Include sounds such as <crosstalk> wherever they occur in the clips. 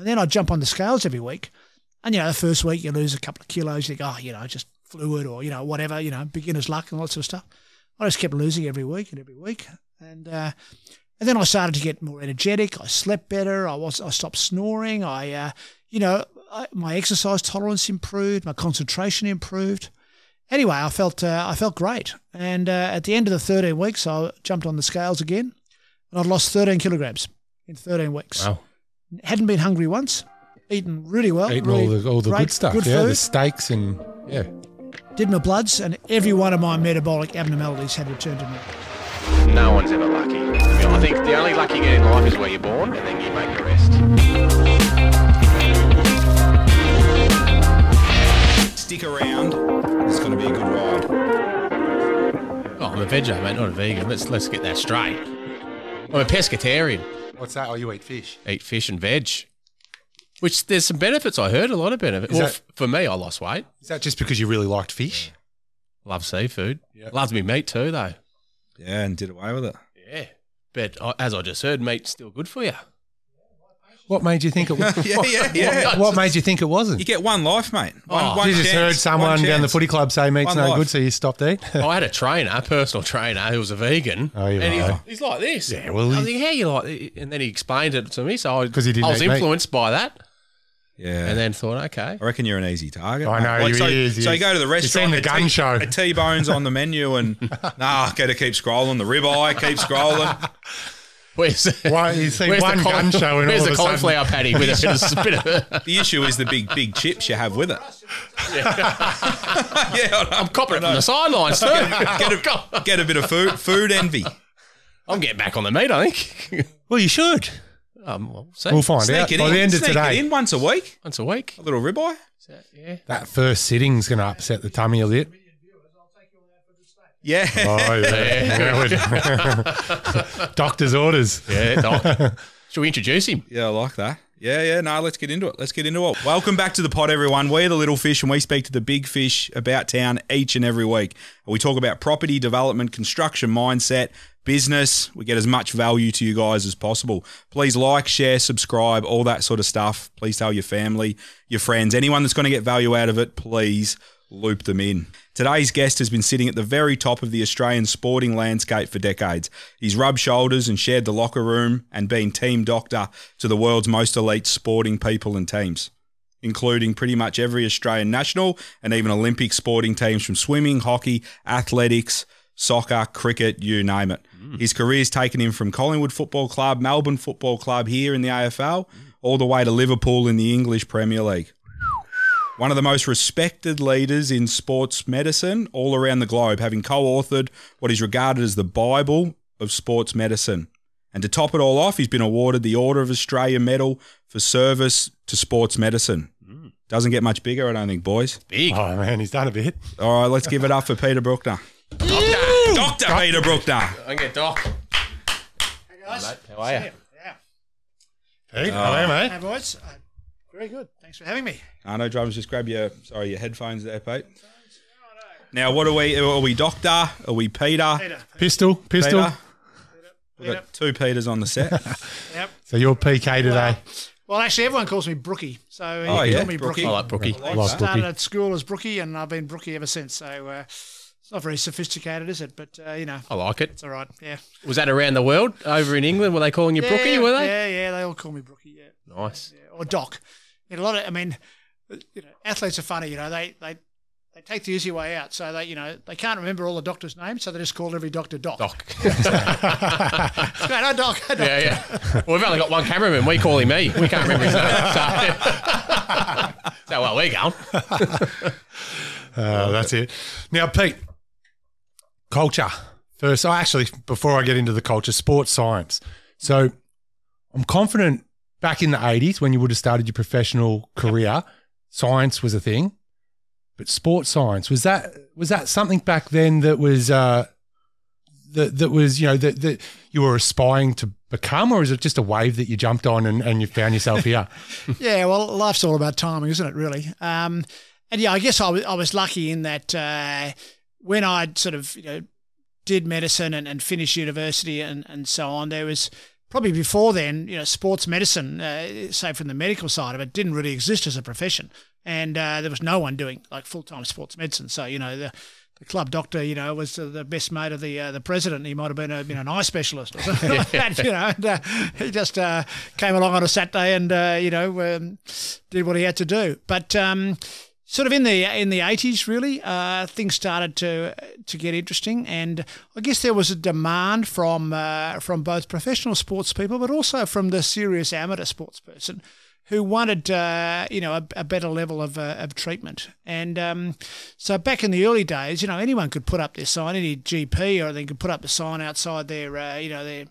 And then I'd jump on the scales every week. And, you know, the first week you lose a couple of kilos. You think, oh, you know, just fluid or, you know, whatever, you know, beginner's luck and sort of stuff. I just kept losing every week and every week. And, uh, and then I started to get more energetic. I slept better. I was I stopped snoring. I, uh, you know, I, my exercise tolerance improved. My concentration improved. Anyway, I felt uh, I felt great. And uh, at the end of the 13 weeks, I jumped on the scales again, and I'd lost 13 kilograms in 13 weeks. Wow. Hadn't been hungry once. Eaten really well. Eating really all the all the great, good stuff. Good yeah, food. the steaks and yeah. Did my bloods, and every one of my metabolic abnormalities had returned to me. No one's ever lucky. I, mean, I think the only luck you get in life is where you're born, and then you make the rest. Stick around. It's going to be a good ride. Oh, I'm a veggie, mate, not a vegan. Let's let's get that straight. I'm a pescatarian. What's that? Oh, you eat fish. Eat fish and veg. Which there's some benefits. I heard a lot of benefits. Is Well, that- f- for me, I lost weight. Is that just because you really liked fish? Love seafood. Yep. Loves me meat too, though. Yeah, and did away with it. Yeah, but uh, as I just heard, meat's still good for you. What made you think it <laughs> was? Yeah, yeah, yeah. What made you think it wasn't? You get one life, mate. One, Oh, one you just chance, heard someone one down the footy club say meat's One no life. good, so you stopped eating. <laughs> Oh, I had a trainer, a personal trainer, who was a vegan, Oh, you and he's, are. he's like this. Yeah, well, I he- was thinking, how you like? it? And then he explained it to me, so I 'Cause he didn't I was eat meat. influenced by that, Yeah. and then thought, okay, I reckon you're an easy target. I know, mate. he so, is, So you go to the You've seen restaurant, the gun T- show. a T-bone's on the menu, and <laughs> nah, got to keep scrolling. The ribeye, keep scrolling. Where's Why, you see where's one the gun show and where's all the of a sudden- cauliflower patty with a bit of, bit of <laughs> The issue is the big, big chips you have with it. Yeah, <laughs> I'm copping it from the sidelines too. get, a, <laughs> get a bit of food, food envy. I'm getting back on the meat, I think. Well, you should. um, we'll see. We'll find Sneak out it by in. the end of Sneak today. it in once a week. Once a week. A little ribeye. Yeah. That first sitting's going to upset the tummy a bit. Yeah. Oh, yeah. <laughs> <laughs> Doctor's orders. Yeah, doc. Should we introduce him? Yeah, I like that. Yeah, yeah. No, let's get into it. Let's get into it. Welcome back to the pod, everyone. We're the little fish, and we speak to the big fish about town each and every week. We talk about property development, construction mindset, business. We get as much value to you guys as possible. Please like, share, subscribe, all that sort of stuff. Please tell your family, your friends, anyone that's going to get value out of it. Please loop them in. Today's guest has been sitting at the very top of the Australian sporting landscape for decades. He's rubbed shoulders and shared the locker room and been team doctor to the world's most elite sporting people and teams, including pretty much every Australian national and even Olympic sporting teams from swimming, hockey, athletics, soccer, cricket, you name it. Mm. His career's taken him from Collingwood Football Club, Melbourne Football Club here in the AFL, all the way to Liverpool in the English Premier League one of the most respected leaders in sports medicine all around the globe, having co authored what is regarded as the Bible of sports medicine. And to top it all off, he's been awarded the Order of Australia Medal for service to sports medicine. Mm. Doesn't get much bigger, I don't think, boys. Big. Oh, man, he's done a bit. All right, let's give it up for Peter Brukner. Doctor, Doctor Peter Brukner. I get doc. Hey guys, How are you? Yeah. Hey, oh. hello, mate. Hey boys, very good. Thanks for having me. I know, drums. Just grab your sorry your headphones there, Pete. Now, what are we? Are we Doctor? Are we Peter? Peter. Pistol, pistol. Peter. We've got two Peters on the set. <laughs> Yep. So you're PK today. Well, actually, everyone calls me Brookie, so you Oh, can yeah, call me Brookie. Brookie. I like Brookie. I like Like that. Brookie. Started at school as Brookie, and I've been Brookie ever since. So uh, it's not very sophisticated, is it? But uh, you know, I like it. it's all right. Yeah. Was that around the world? Over in England, were they calling you Brookie? yeah, Were they? Yeah, yeah. They all call me Brookie. Yeah. Nice. yeah. Or Doc. You know, a lot of. I mean, you know, athletes are funny. You know, they they. They take the easy way out, so they, you know, they can't remember all the doctors' names, so they just call every doctor Doc. Doc. <laughs> Great, oh, Doc, oh, Doc. yeah, yeah. Well, we've only got one cameraman. We call him me. We can't remember his name. So, <laughs> so well, we're going. <laughs> Uh, that's it. Now, Pete, culture. First, oh, actually, before I get into the culture, sports science. So I'm confident back in the 80s when you would have started your professional career, science was a thing. But sports science, was that was that something back then that was uh, that that was, you know, that, that you were aspiring to become, or is it just a wave that you jumped on and, and you found yourself here? <laughs> Yeah, well, life's all about timing, isn't it? Really. Um, and yeah, I guess I was, I was lucky in that uh, when I sort of you know did medicine and, and finished university and, and so on, there was probably before then, you know, sports medicine, uh, say from the medical side of it, didn't really exist as a profession, and uh, there was no one doing like full time sports medicine. So you know the. The club doctor, you know, was the best mate of the uh, the president. He might have been a an eye specialist or something <laughs> like that, you know. And, uh, he just uh, came along on a Saturday and uh, you know um, did what he had to do. But um, sort of in the in the eighties, really, uh, things started to to get interesting, and I guess there was a demand from uh, from both professional sports people, but also from the serious amateur sports person who wanted, uh, you know, a, a, better level of, uh, of treatment. And um, so back in the early days, you know, anyone could put up their sign, any GP, or they could put up the sign outside their, uh, you know, their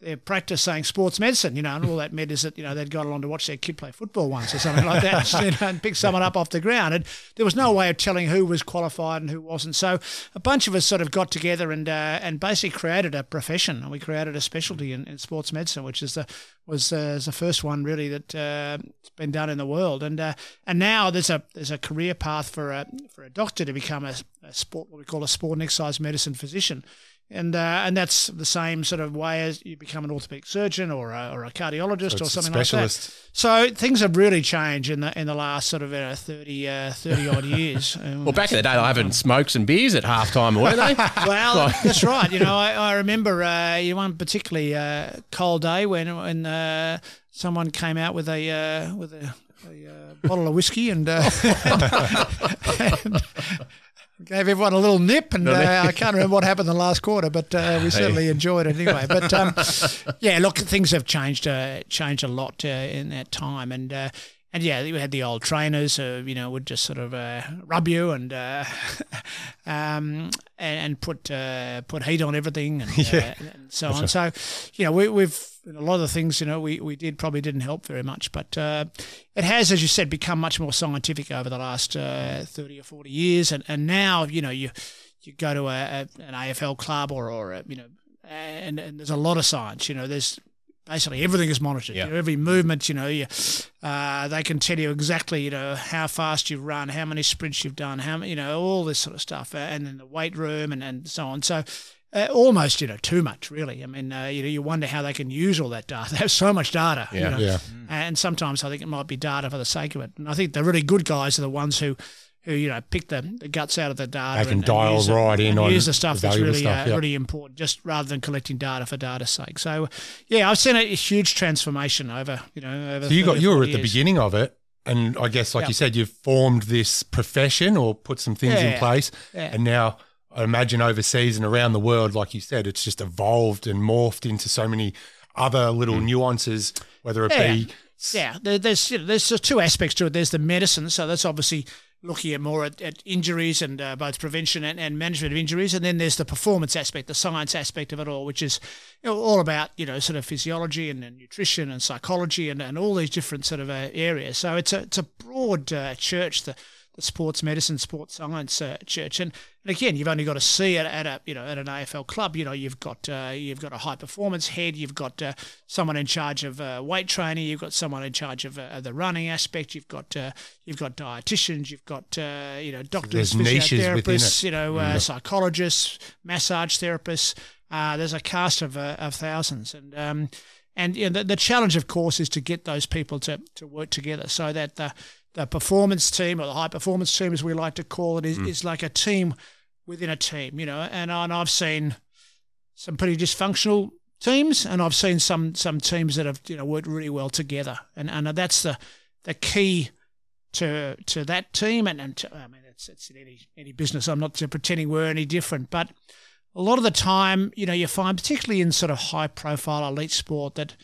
their practice saying sports medicine, you know, and all that meant is that, you know, they'd gone along to watch their kid play football once or something like that, <laughs> you know, and pick someone up off the ground. And there was no way of telling who was qualified and who wasn't. So a bunch of us sort of got together and uh, and basically created a profession. And we created a specialty in, in sports medicine, which is the was uh, the first one really that uh, been done in the world. And uh, and now there's a there's a career path for a for a doctor to become a, a sport what we call a sport and exercise medicine physician and uh, and that's the same sort of way as you become an orthopedic surgeon or a, or a cardiologist So or something like that. So things have really changed in the in the last sort of uh, 30, uh, 30 odd years. <laughs> Um, Well, back in the day, they were having smokes and beers at halftime, weren't they? <laughs> well, that's right. You know, I, I remember uh, you one particularly uh, cold day when when uh, someone came out with a uh, with a, a uh, bottle of whiskey and, uh, <laughs> and gave everyone a little nip. And uh, I can't remember what happened in the last quarter, but uh, we certainly enjoyed it anyway. But um, <laughs> yeah, look, things have changed uh, changed a lot uh, in that time, and. And yeah, we had the old trainers who, you know, would just sort of uh, rub you and uh, <laughs> um, and, and put uh, put heat on everything and, <laughs> uh, and so on. So, you know, we, we've a lot of the things you know we, we did probably didn't help very much, but uh, it has, as you said, become much more scientific over the last uh, thirty or forty years, and, and now you know you you go to a, a an AFL club or or a, you know. And, and there's a lot of science, you know. There's basically everything is monitored. Yeah. You know, every movement, you know, you, uh, they can tell you exactly, you know, how fast you've run, how many sprints you've done, how you know, all this sort of stuff, uh, and then the weight room and, and so on. So. Uh, almost, you know, too much, really. I mean, uh, you know, you wonder how they can use all that data. <laughs> They have so much data, you know, Yeah. and sometimes I think it might be data for the sake of it. And I think the really good guys are the ones who, who you know, pick the, the guts out of the data. They can and, and dial use it- in on use the stuff the that's really stuff, uh, yeah. really important, just rather than collecting data for data's sake. So, yeah, I've seen a huge transformation over, you know, over. So you got you were 40 at the beginning of it, and I guess, like Yeah. you said, you've formed this profession or put some things in place, Yeah. and now I imagine overseas and around the world, like you said, it's just evolved and morphed into so many other little nuances, whether it Yeah. be Yeah, there's you know, there's just two aspects to it. There's the medicine, so that's obviously looking at more at, at injuries and uh, both prevention and, and management of injuries, and then there's the performance aspect, the science aspect of it all, which is you know, all about you know sort of physiology and, and nutrition and psychology and, and all these different sort of uh, areas. So it's a it's a broad uh, church. The the sports medicine, sports science uh, church, and, and again, you've only got to see it at a you know at an AFL club. You know, you've got uh, you've got a high performance head, you've got uh, someone in charge of uh, weight training, you've got someone in charge of, uh, the running aspect, you've got uh, you've got dietitians, you've got uh, you know doctors, there's niches within it. physiotherapists, you know uh, psychologists, massage therapists. Uh, there's a cast of uh, of thousands, and um, and you know, the, the challenge, of course, is to get those people to, to work together so that the the performance team or the high performance team, as we like to call it, is, mm. is like a team within a team, you know. And, and I've seen some pretty dysfunctional teams, and I've seen some some teams that have you know worked really well together, and and that's the the key to to that team. And, and to, I mean, it's it's in any any business. I'm not pretending we're any different, but a lot of the time, you know, you find particularly in sort of high profile elite sport that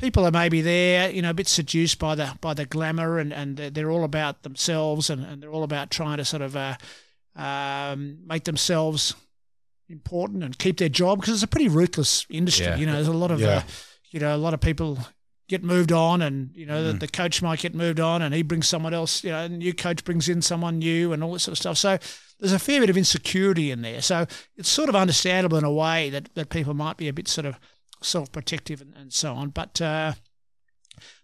people are maybe there, you know, a bit seduced by the by the glamour, and and they're, they're all about themselves, and, and they're all about trying to sort of uh, um, make themselves important and keep their job because it's a pretty ruthless industry. Yeah. You know, there's a lot of Yeah. uh, you know a lot of people get moved on, and you know the, the coach might get moved on, and he brings someone else. You know, a new coach brings in someone new, and all this sort of stuff. So there's a fair bit of insecurity in there. So it's sort of understandable in a way that, that people might be a bit sort of self-protective and, and so on. But uh,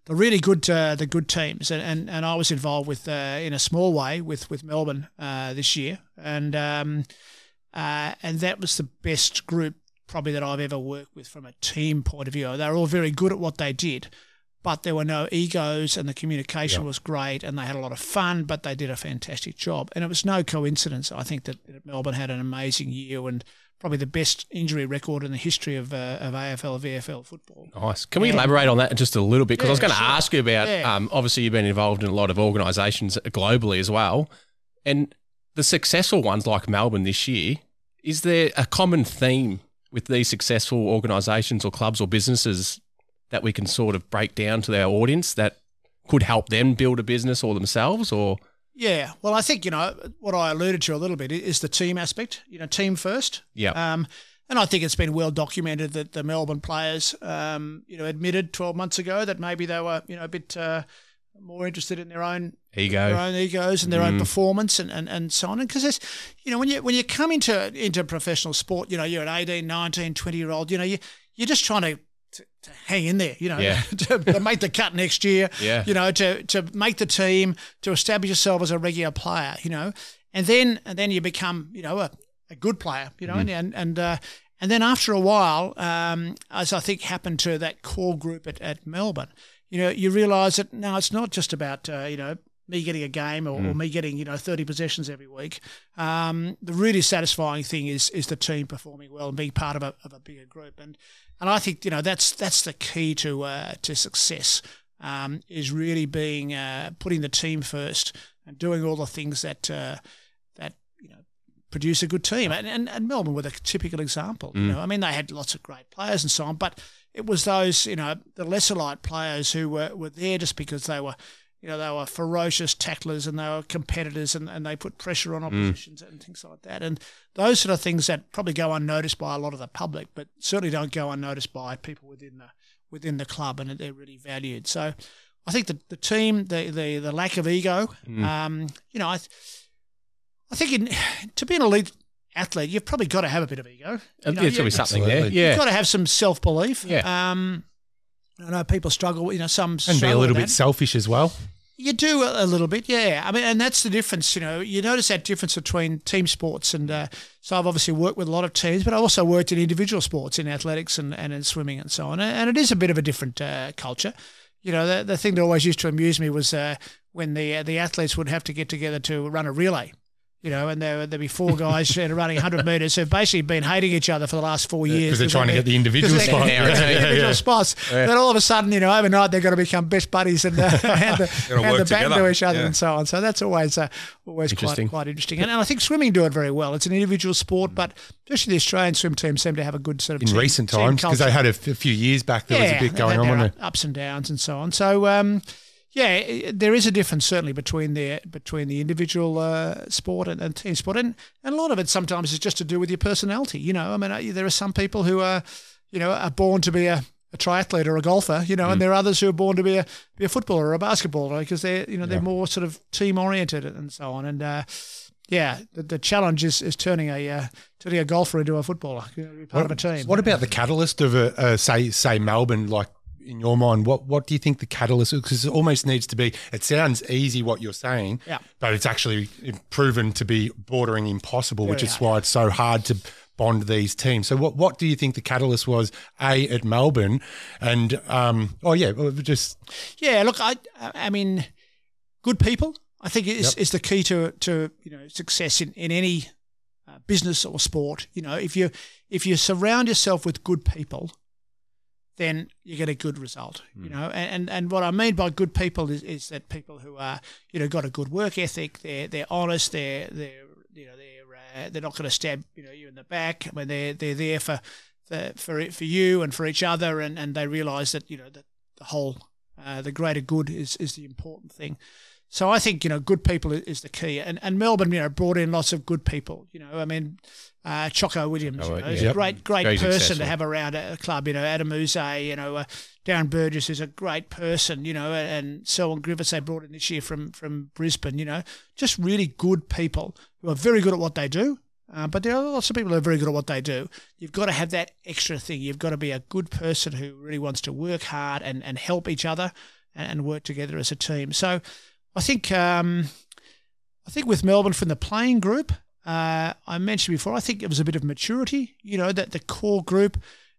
the really good uh, the good teams, and, and, and I was involved with uh, in a small way with with Melbourne uh, this year, and um, uh, and that was the best group probably that I've ever worked with from a team point of view. They were all very good at what they did, but there were no egos and the communication was great and they had a lot of fun, but they did a fantastic job. And it was no coincidence, I think, that Melbourne had an amazing year and probably the best injury record in the history of, uh, of AFL, VFL football. Nice. Can we elaborate on that just a little bit? Because I was going to sure. ask you about. Yeah. Um, obviously, you've been involved in a lot of organisations globally as well, and the successful ones like Melbourne this year. Is there a common theme with these successful organisations or clubs or businesses that we can sort of break down to our audience that could help them build a business or themselves? Or Yeah, well, I think you know what I alluded to a little bit is the team aspect. You know, team first. yeah, Um, and I think it's been well documented that the Melbourne players, um, you know, admitted 12 months ago that maybe they were, you know, a bit uh, more interested in their own ego, their own egos and their Mm. own performance and, and, and so on. And because you know, when you when you come into into professional sport, you know, you're an 18, 19, 20 year old, you know, you you're just trying to. To, hang in there, you know, Yeah. <laughs> to, to make the cut next year, Yeah. you know, to to make the team, to establish yourself as a regular player, you know, and then and then you become, you know, a, a good player, you know, and and and, uh, and then after a while, um, as I think happened to that core group at, at Melbourne, you know, you realise that no, it's not just about uh, you know me getting a game or, or me getting you know thirty possessions every week. Um, the really satisfying thing is is the team performing well and being part of a, of a bigger group, and and I think you know that's that's the key to uh, to success. Um, is really being uh, putting the team first and doing all the things that uh, that you know produce a good team. And, and, and Melbourne were the typical example. You know, I mean, they had lots of great players and so on, but it was those, you know, the lesser light players who were, were there just because they were, you know, they were ferocious tacklers and they were competitors and, and they put pressure on oppositions and things like that. And those sort of things that probably go unnoticed by a lot of the public, but certainly don't go unnoticed by people within the within the club, and they're really valued. So. I think the, the team, the, the, the lack of ego, um, you know, I, I think in, to be an elite athlete, you've probably got to have a bit of ego. You know, there's got to be something absolutely. there. Yeah. You've got to have some self belief. Yeah. Um, I know people struggle. You know, some And be a little bit selfish as well. You do a, little bit, yeah. I mean, and that's the difference. You know, you notice that difference between team sports and. Uh, so I've obviously worked with a lot of teams, but I also worked in individual sports, in athletics and, and in swimming and so on. And it is a bit of a different uh, culture. You know, the, the thing that always used to amuse me was uh, when the uh, the athletes would have to get together to run a relay. You know, and there there'd be four guys <laughs> uh, running 100 metres who've basically been hating each other for the last four years Because they're <laughs> trying to get the individual spot. Yeah, yeah, yeah, individual yeah. spots. Then all of a sudden, you know, overnight they're going to become best buddies and uh, <laughs> hand the, hand the baton to each other and so on. So that's always uh, always Interesting. quite quite interesting. And, and I think swimming do it very well. It's an individual sport, but especially the Australian swim team seem to have a good sort of In team- recent team times, because they had a, f- a few years back, there was a bit going on, ups and downs and so on. So um, yeah, there is a difference certainly between the between the individual uh, sport and, and team sport, and, and a lot of it sometimes is just to do with your personality. You know, I mean, uh, there are some people who are, you know, are born to be a, a triathlete or a golfer, you know, and there are others who are born to be a be a footballer or a basketballer because they're you know they're more sort of team oriented and so on. And uh, yeah, the, the challenge is, is turning a uh, turning a golfer into a footballer, you know, be part of a team. What about the catalyst of a, a say say Melbourne? Like in your mind, what what do you think the catalyst? Because it almost needs to be. It sounds easy what you're saying, Yeah. but it's actually proven to be bordering impossible, which is why it's so hard to bond these teams. So what what do you think the catalyst was? A at Melbourne, and um, oh yeah, just Yeah, look, I, I mean, good people. I think is is the key to to you know success in in any uh, business or sport. You know, if you if you surround yourself with good people, then you get a good result. You know, and, and and what I mean by good people is, is that people who are you know got a good work ethic. They're they're honest. They're they're you know they're uh, they're not going to stab you know you in the back. I mean, they're they're there for for for, for you and for each other, and, and they realise that you know that the whole uh, the greater good is is the important thing. So I think you know good people is the key, and and Melbourne you know brought in lots of good people. You know, I mean, uh, Choco Williams, Oh, you know, yeah. is Yep. a great great Very person successful. to have around a a club. You know, Adam Yze, you know, uh, Darren Burgess is a great person. You know, and Selwyn Griffiths they brought in this year from from Brisbane. You know, just really good people who are very good at what they do. Uh, but there are lots of people who are very good at what they do. You've got to have that extra thing. You've got to be a good person who really wants to work hard and, and help each other and, and work together as a team. So I think um, I think with Melbourne from the playing group, Uh, I mentioned before, I think it was a bit of maturity, you know, that the core group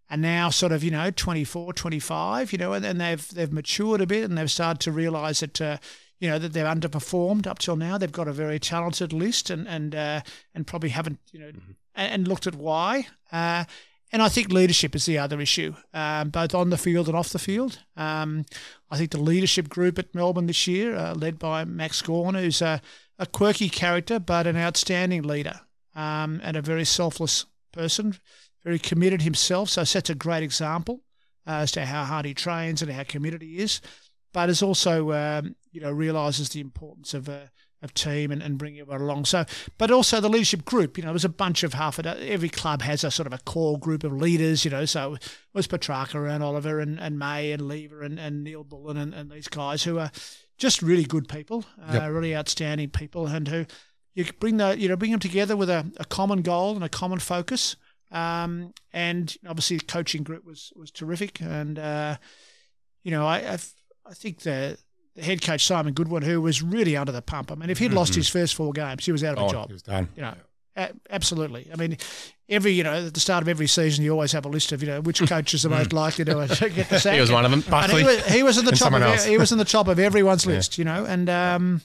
are now sort of, you know, 24, 25, you know, and, and they've they've matured a bit and they've started to realise that, uh, you know, that they've underperformed up till now. They've got a very talented list and and uh, and probably haven't, you know, and, and looked at why. Uh, and I think leadership is the other issue, um, both on the field and off the field. Um, I think the leadership group at Melbourne this year, uh, led by Max Gawn, who's a, a quirky character but an outstanding leader um, and a very selfless person, very committed himself. So sets a great example uh, as to how hard he trains and how committed he is. But is also, um, you know, realises the importance of uh, of team and, and bringing everyone along. So, but also the leadership group. You know, there's a bunch of half a every club has a sort of a core group of leaders. You know, so it was Petracca and Oliver and, and May and Lever and, and Neal-Bullen and, and these guys who are just really good people, uh, Yep. really outstanding people, and who you bring the you know bring them together with a, a common goal and a common focus. Um, and obviously, the coaching group was was terrific, and uh, you know, I I've, I think the. The head coach Simon Goodwin, who was really under the pump. I mean, if he'd lost his first four games, he was out of a Oh, job. It was done. You know, a- absolutely. I mean, every you know at the start of every season, you always have a list of you know which <laughs> coach is the most likely to <laughs> get the sack. He was one of them. And he was, he was in the top. Of, else. he was in the top of everyone's list, you know, and um,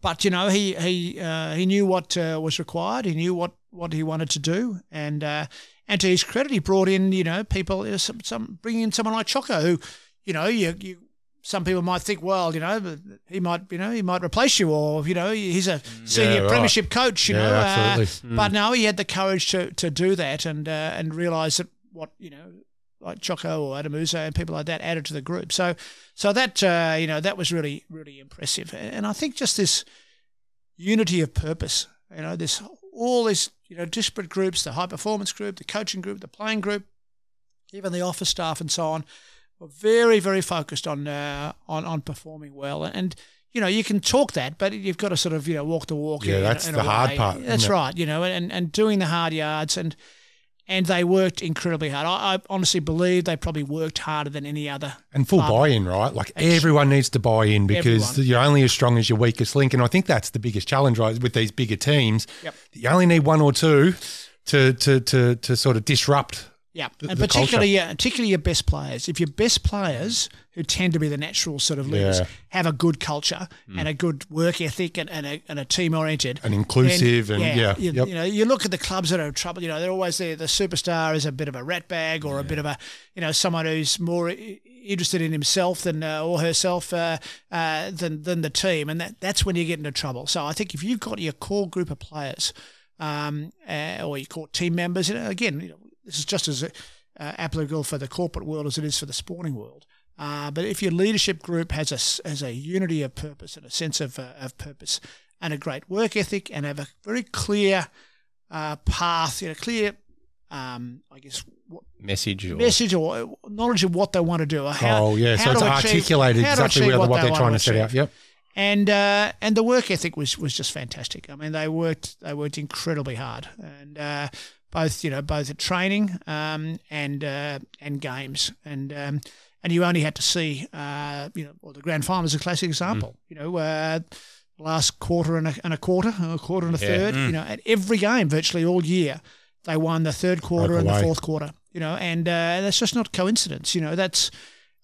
but you know he he uh, he knew what uh, was required. He knew what what he wanted to do, and uh, and to his credit, he brought in you know people uh, some, some bringing in someone like Choco, who you know you you. Some people might think, well, you know, he might, you know, he might replace you, or you know, he's a senior Yeah, right. premiership coach, you Yeah, know. uh, absolutely. but no, he had the courage to, to do that and uh, and realise that what you know, like Choco or Adam Yze and people like that added to the group. So so that uh, you know that was really really impressive. And I think just this unity of purpose, you know, this all this you know disparate groups, the high performance group, the coaching group, the playing group, even the office staff and so on, were very very focused on uh, on on performing well and. You know, you can talk that, but you've got to sort of, you know, walk the walk. Yeah, in- that's in the a hard way. part, That's right. You know, and, and doing the hard yards and and they worked incredibly hard. I, I honestly believe they probably worked harder than any other. And full buy-in, right? Like everyone needs to buy in because Everyone. you're only as strong as your weakest link, and I think that's the biggest challenge, right? With these bigger teams, Yep. you only need one or two to to to to sort of disrupt. Yeah, The- and the particularly, uh, particularly your best players. If your best players, who tend to be the natural sort of leaders, Yeah. have a good culture and a good work ethic and, and a, and a team oriented And inclusive and- yeah, you, yep. you know, you look at the clubs that are in trouble. You know, they're always there. The superstar is a bit of a rat bag or a bit of a, you know, someone who's more interested in himself than uh, or herself uh, uh, than than the team, and that that's when you get into trouble. So I think if you've got your core group of players, um, uh, or your core team members, you know, again, you know, this is just as uh, applicable for the corporate world as it is for the sporting world. Uh, but if your leadership group has a s- has a unity of purpose and a sense of uh, of purpose and a great work ethic and have a very clear uh, path, you know, clear, um, I guess, what, Message or message or knowledge of what they want to do. Or how, oh yeah, how so it's to achieve- articulated exactly achieve what, what they they're want trying to set achieve out. Yep. and uh, and the work ethic was was just fantastic. I mean, they worked they worked incredibly hard, and uh, both you know both at training um, and uh, and games, and um, and you only had to see uh, you know well the grand final is a classic example. You know. Uh, Last quarter and a, and a quarter, and a quarter and a Yeah. third. You know, at every game, virtually all year, they won the third quarter and the fourth quarter. You know, and uh, that's just not coincidence. You know, that's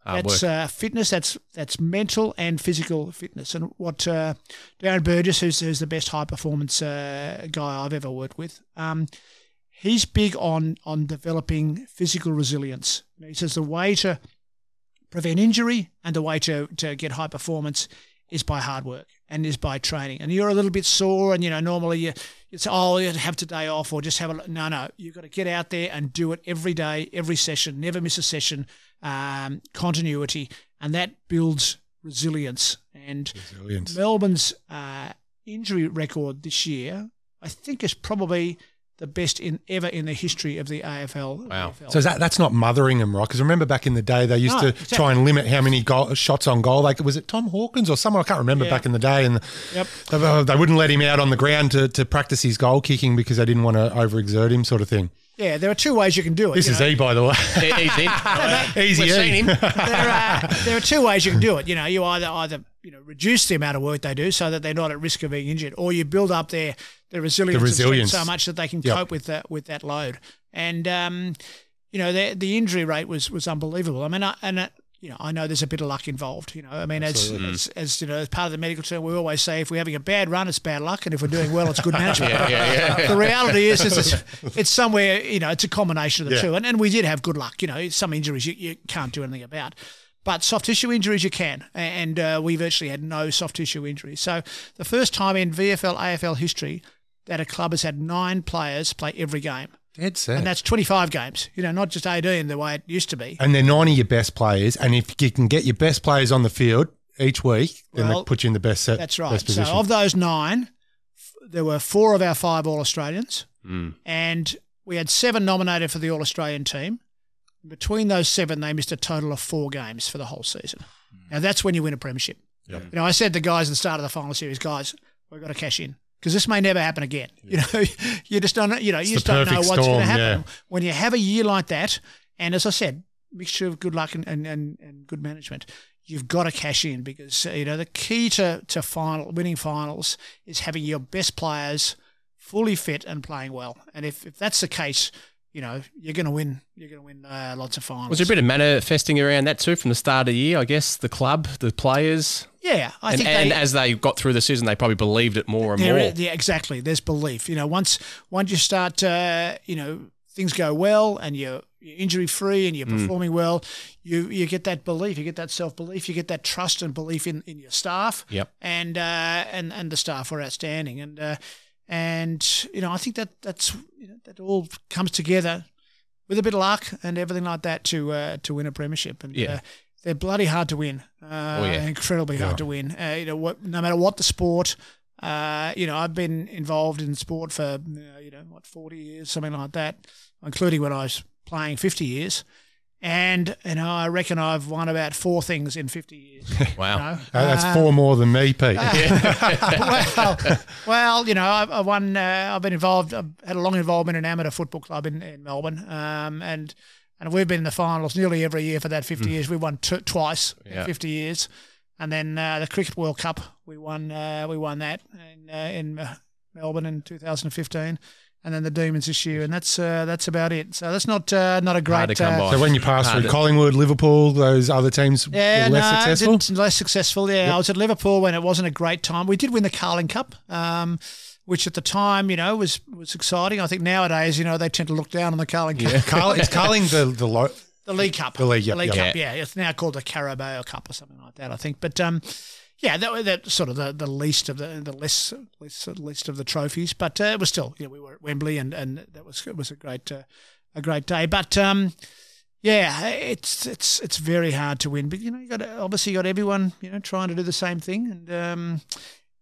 hard that's uh, fitness. That's that's mental and physical fitness. And what uh, Darren Burgess, who's, who's the best high performance uh, guy I've ever worked with, um, he's big on on developing physical resilience. He says the way to prevent injury and the way to, to get high performance is by hard work and is by training. And you're a little bit sore, and you know normally you it's oh you have today off or just have a no no. You've got to get out there and do it every day, every session. Never miss a session. Um, continuity, and that builds resilience. And Resilience. Melbourne's uh, injury record this year, I think, is probably the best in ever in the history of the AFL. Wow. AFL. So is that that's not mothering them, right? Because remember back in the day, they used No, to exactly. try and limit how many goal, shots on goal. Like was it Tom Hawkins or someone I can't remember Yeah. back in the day, and Yep. they, uh, they wouldn't let him out on the ground to, to practice his goal kicking because they didn't want to overexert him, sort of thing. Yeah, there are two ways you can do it. This is know. E, by the way. Easy, <laughs> in. Easy We've E. seen him. there are there are two ways you can do it. You know, you either either you know reduce the amount of work they do so that they're not at risk of being injured, or you build up their their resilience, strength resilience. so much that they can Yep. cope with that with that load. And um, you know, the the injury rate was was unbelievable. I mean, I, and. Uh, you know, I know there's a bit of luck involved. You know, I mean, as, as as you know, as part of the medical term, we always say if we're having a bad run, it's bad luck, and if we're doing well, it's good <laughs> management. Yeah, yeah, yeah. the reality is, is it's, it's somewhere, you know, it's a combination of the two. And, and we did have good luck. You know, some injuries you, you can't do anything about. But soft tissue injuries you can. And uh, we virtually had no soft tissue injuries. So the first time in VFL, AFL history that a club has had nine players play every game. Dead set. And that's 25 games, you know, not just 18 the way it used to be. and they're 90 your best players. And if you can get your best players on the field each week, then Well, they put you in the best set. That's right. So of those nine, there were four of our five All Australians, Mm. and we had seven nominated for the All Australian team. Between those seven, they missed a total of four games for the whole season. Now that's when you win a premiership. Yep. You know, I said to the guys at the start of the final series, guys, we've got to cash in because this may never happen again. You know, you just don't. You know, you just don't know what's going to happen yeah. when you have a year like that. And as I said, mixture of good luck and, and, and, and good management. You've got to cash in because you know the key to to final winning finals is having your best players fully fit and playing well. And if, if that's the case, you know you're going to win. You're going to win uh, lots of finals. Was there a bit of manifesting around that too from the start of the year? I guess the club, the players, yeah, I and, think and they, as they got through the season, they probably believed it more and more. yeah, exactly. There's belief. You know, once once you start, uh, you know, things go well and you're, you're injury free and you're Mm. performing well, you you get that belief, you get that self belief, you get that trust and belief in, in your staff. Yep. And uh, and and the staff were outstanding. And uh, and you know, I think that that's you know, that all comes together with a bit of luck and everything like that to uh, to win a premiership. And Yeah. uh, they're bloody hard to win. Uh, Oh, yeah. incredibly hard to win. Uh, you know, what, no matter what the sport. Uh, you know, I've been involved in sport for uh, you know what forty years, something like that, including when I was playing fifty years. And you know, I reckon I've won about four things in fifty years. <laughs> Wow. You know? Uh, that's Uh, four more than me, Pete. <laughs> well, well, you know, I've, I've won. Uh, I've been involved. I've had a long involvement in amateur football club in, in Melbourne, um, and and we've been in the finals nearly every year for that fifty years. We won t- twice Yeah. in fifty years, and then uh, the Cricket World Cup we won. Uh, we won that in, uh, in uh, Melbourne in two thousand and then the Demons this year, and that's uh, that's about it. So that's not uh, not a great. Hard come uh, by. so when you pass Hard through Collingwood, Liverpool, those other teams Yeah, were less no, successful? less successful. Yeah, I was at Liverpool when it wasn't a great time. We did win the Carling Cup, um, which at the time, you know, was was exciting. I think nowadays, you know, they tend to look down on the Carling Cup. Carl, is Carling the, the low? The League Cup. The League, yep, yep. Cup, yeah. It's now called the Carabao Cup or something like that, I think. But um, yeah, that that sort of the, the least of the the less least, least of the trophies. But uh, it was still, you know, we were at Wembley, and, and that was it was a great uh, a great day. But um, yeah, it's it's it's very hard to win. But you know, you got obviously you got everyone you know trying to do the same thing, and um,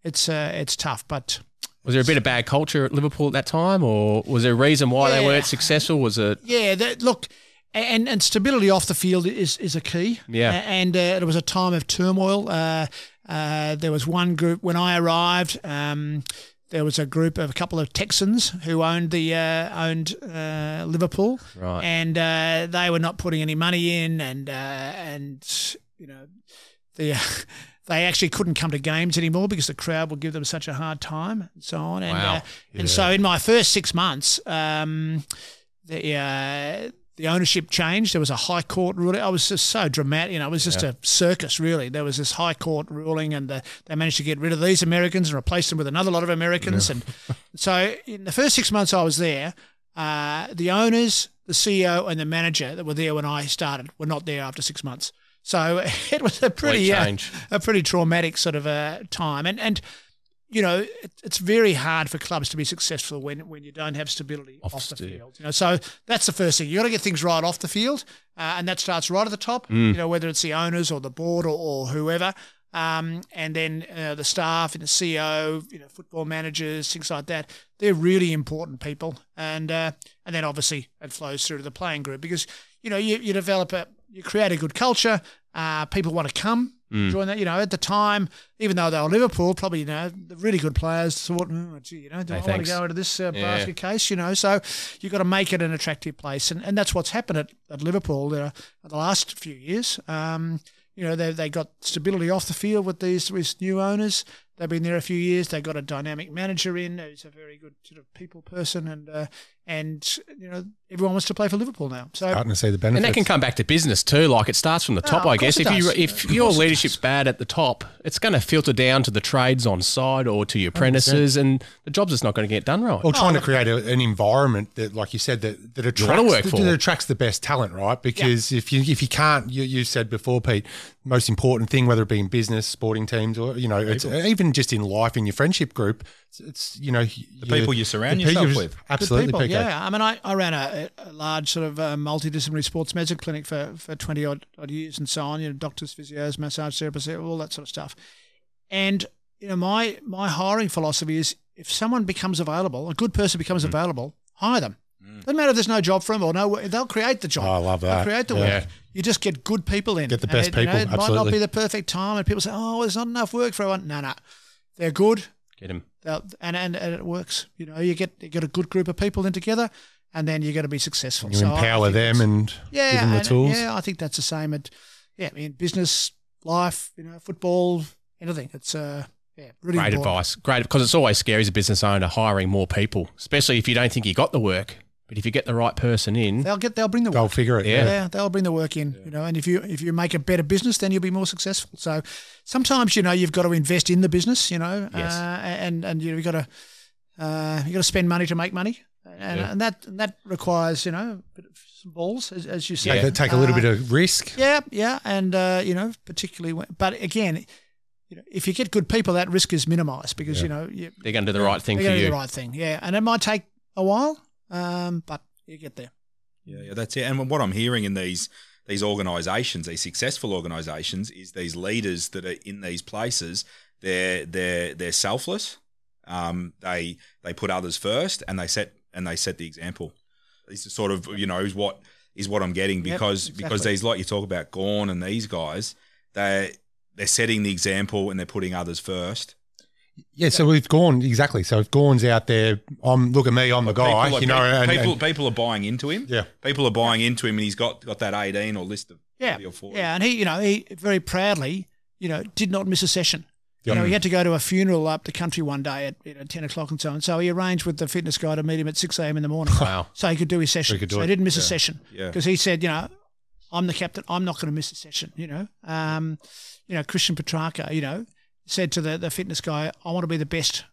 it's uh, it's tough. But Was there a bit of bad culture at Liverpool at that time, or was there a reason why they weren't successful? Was it? Yeah, that, look, and and stability off the field is is a key. Yeah. And uh, it was a time of turmoil. Uh, uh, there was one group when I arrived. Um, there was a group of a couple of Texans who owned the uh, owned uh, Liverpool, Right. and uh, they were not putting any money in, and uh, and you know the. <laughs> They actually couldn't come to games anymore because the crowd would give them such a hard time and so on. And, Wow. uh, and so in my first six months, um, the uh, the ownership changed. There was a high court ruling. I was just so dramatic. You know, it was just a circus, really. There was this high court ruling, and the, they managed to get rid of these Americans and replace them with another lot of Americans. And so, in the first six months I was there, uh, the owners, the CEO, and the manager that were there when I started were not there after six months. So <laughs> it was a pretty uh, a pretty traumatic sort of uh, time, and and you know it, it's very hard for clubs to be successful when when you don't have stability off, Off the field. You know, so that's the first thing. You got to get things right off the field, uh, and that starts right at the top. Mm. You know, whether it's the owners or the board or, or whoever. Um, and then uh, the staff and the CEO, you know, football managers, things like that. They're really important people, and uh, and then obviously it flows through to the playing group because you know you, you develop a you create a good culture. Uh, people want to come Enjoying that, you know, at the time, even though they were Liverpool, probably you know the really good players thought, gee, you know, do Hey, I want to go into this uh, Yeah. basket case? You know, so you've got to make it an attractive place, and, and that's what's happened at, at Liverpool uh, the last few years. Um, you know, they they got stability off the field with these with new owners. They've been there a few years. They've got a dynamic manager in who's a very good sort of people person, and uh, and you know everyone wants to play for Liverpool now. So Starting to see the benefits. And that can come back to business too. Like it starts from the top, of I guess. If it you does. if Of your leadership's bad at the top, it's going to filter down to the trades on side or to your apprentices, and the job's just not going to get done right. or trying to create a, an environment that, like you said, that that attracts work that, for. that attracts the best talent, right? Because if you if you can't, you, you said before, Pete, most important thing, whether it be in business, sporting teams, or you know, it's even just in life in your friendship group, it's, it's you know the people you surround yourself with. Absolutely, people, PK. yeah. I mean, I, I ran a, a large sort of uh, multidisciplinary sports medicine clinic for, for 20 odd, odd years and so on, you know, doctors, physios, massage therapists, all that sort of stuff. And, you know, my, my hiring philosophy is if someone becomes available, a good person becomes Mm. available, hire them. Doesn't matter if there's no job for them or no, they'll create the job. Oh, I love They'll that. create the Yeah. work. You just get good people in. Get the best it, you know, people, it might not be the perfect time, and people say, "Oh, there's not enough work for everyone." No, no, they're good. Get them. And, and and it works. You know, you get you get a good group of people in together, and then you're going to be successful. You So empower them and yeah, give them the and- tools. Yeah, I think that's the same at yeah, in business, life, you know, football, anything. It's uh, yeah, really Great important. advice. Great because it's always scary as a business owner hiring more people, especially if you don't think you got the work. But if you get the right person in, They'll get they'll bring the They'll figure it. Yeah. Yeah. they'll bring the work in, you know. And if you if you make a better business, then you'll be more successful. So sometimes you know you've got to invest in the business, you know, Yes. uh, and and you know, you've got to uh, you got to spend money to make money, and, Yeah. and that and that requires you know a bit of some balls, as, as you Take, said. a, take a little Uh, bit of risk. Yeah, yeah, and uh, you know, particularly when, but again, you know, if you get good people, that risk is minimised because you know you, they're going to do the right thing they're for going to you. do the right thing. Yeah, and it might take a while, um, but you get there. Yeah, yeah, that's it. And what I'm hearing in these these organisations, these successful organisations, is these leaders that are in these places. They're they're they're selfless. Um, they they put others first, and they set and they set the example. This is sort of you know is what is what I'm getting Yep, because because these like you talk about Gawn and these guys, they they're setting the example and they're putting others first. Yeah, so we've gone exactly. So if Gawn's out there, I'm look at me, I'm the guy. People are, you know, and, people and- people are buying into him. yeah, People are buying into him, and he's got got that 18 or list of Yeah, 30 or 40. yeah, and he, you know, he very proudly, you know, did not miss a session. You know, he had to go to a funeral up the country one day at you know, ten o'clock and so on. So he arranged with the fitness guy to meet him at six a.m. in the morning, <laughs> Wow. so he could do his session. he could do so it. he didn't miss a Yeah. session Yeah. because he said, you know, I'm the captain. I'm not going to miss a session. You know, um, you know, Christian Petracca, you know, said to the the fitness guy, I want to be the best,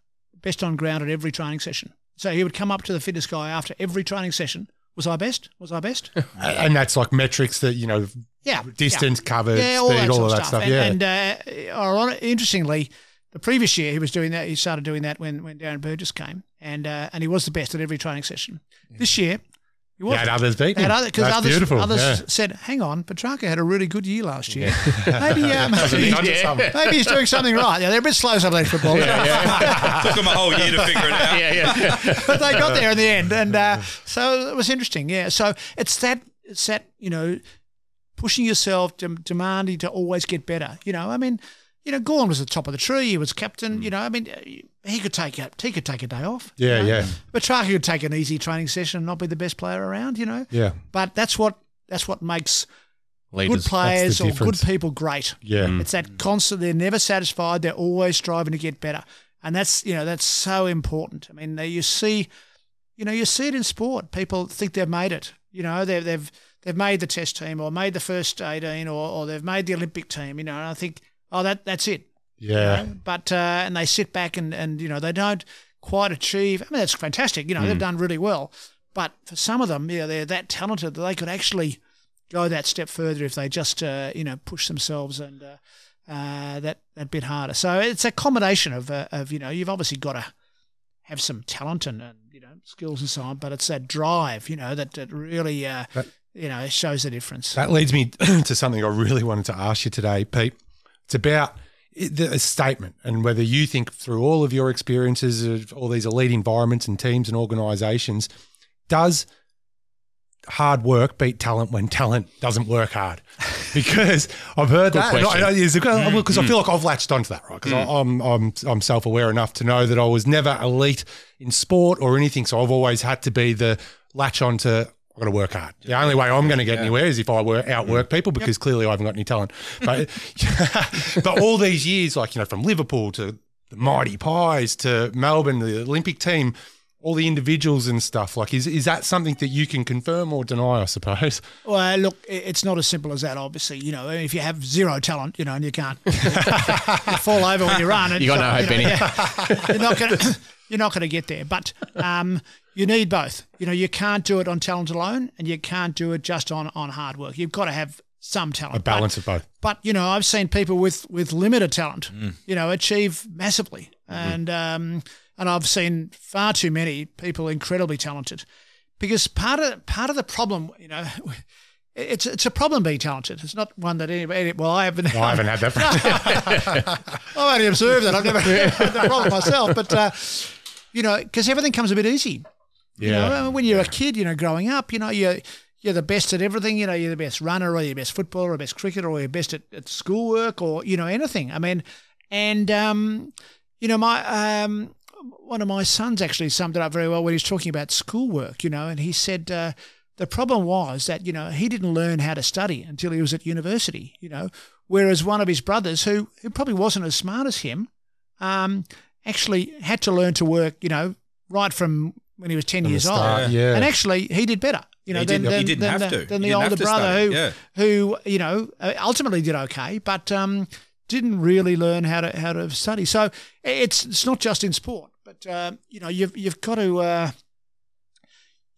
best on ground at every training session. So he would come up to the fitness guy after every training session. Was I best? Was I best? <laughs> and that's like metrics that you know, Yeah, distance covered, yeah, all speed, that all of that stuff. And, yeah, and uh, interestingly, the previous year he was doing that. He started doing that when, when Darren Burgess came, and uh, and he was the best at every training session. This year, he He was. had others beat him. because That's others, beautiful. others yeah. said, "Hang on, Petracca had a really good year last year. <laughs> maybe, uh, Doesn't maybe, onto maybe he's doing something right. Yeah, they're a bit slow some of these football, <laughs> Took him a whole year to figure it out. <laughs> yeah, yeah. but they got there in the end, and uh, so it was interesting. Yeah, so it's that it's that you know pushing yourself, dem- demanding to always get better. You know, I mean, you know, Gawn was at the top of the tree. He was captain. You know, I mean, he could take a he could take a day off. you Yeah, know. yeah. But Petracca could take an easy training session and not be the best player around. You know, Yeah, but that's what that's what makes Leaders. good players or good people great. yeah. It's that constant. They're never satisfied. They're always striving to get better, and that's you know that's so important. I mean, you see, you know, you see it in sport. People think they've made it. You know, they've they've they've made the test team or made the first eighteen or, or they've made the Olympic team. You know, and I think, oh, that that's it. You Yeah. know? But uh, and they sit back and and you know they don't quite achieve. I mean, that's fantastic. You know, they've done really well. But for some of them, you know, they're that talented that they could actually go that step further if they just uh, you know push themselves and uh, uh, that that bit harder. So it's a combination of uh, of you know you've obviously got to have some talent and, and you know skills and so on, but it's that drive you know that, that really uh, That- you know shows the difference. That leads me <clears throat> to something I really wanted to ask you today, Pete. It's about a statement and whether you think through all of your experiences of all these elite environments and teams and organizations, does hard work beat talent when talent doesn't work hard? <laughs> because I've heard that. Because I mm. feel like I've latched onto that, right? Because mm. I'm I'm I'm self aware enough to know that I was never elite in sport or anything, so I've always had to be the latch onto. I've got to work hard. The only way I'm going to get anywhere is if I work, outwork people because clearly I haven't got any talent. But, <laughs> but all these years, like, you know, from Liverpool to the Mighty Pies to Melbourne, the Olympic team, all the individuals and stuff, like, is, is that something that you can confirm or deny, I suppose? Well, look, it's not as simple as that. Obviously, you know, if you have zero talent, you know, and you can't <laughs> you fall over when you run, You got no hope, Benny. you're not going <coughs> you're not going to get there. But um, you need both. You know, you can't do it on talent alone, and you can't do it just on on hard work. You've got to have some talent. A balance of both. But you know, I've seen people with with limited talent, you know, achieve massively, and um, and I've seen far too many people incredibly talented, because part of part of the problem, you know. <laughs> It's it's a problem being talented. It's not one that anybody. Well, I haven't. I haven't had that. <laughs> <laughs> I've only observed that. I've never had that problem myself. But uh, you know, because everything comes a bit easy. You know, when you're a kid, you know, growing up, you know, you're you're the best at everything. You know, you're the best runner, or you're the best footballer, or best cricketer, or you're best at, at schoolwork, or you know, anything. I mean, and um, you know, my um, one of my sons actually summed it up very well when he was talking about schoolwork. You know, and he said. Uh, the problem was that you know he didn't learn how to study until he was at university. You know, whereas one of his brothers, who who probably wasn't as smart as him, um, actually had to learn to work. You know, right from when he was ten From years start, old, yeah. and actually he did better. You know, He than, didn't- he than, didn't than have the, to. than the older brother who yeah. who you know uh, ultimately did okay, but um, didn't really learn how to how to study. So it's it's not just in sport, but uh, you know you've you've got to uh,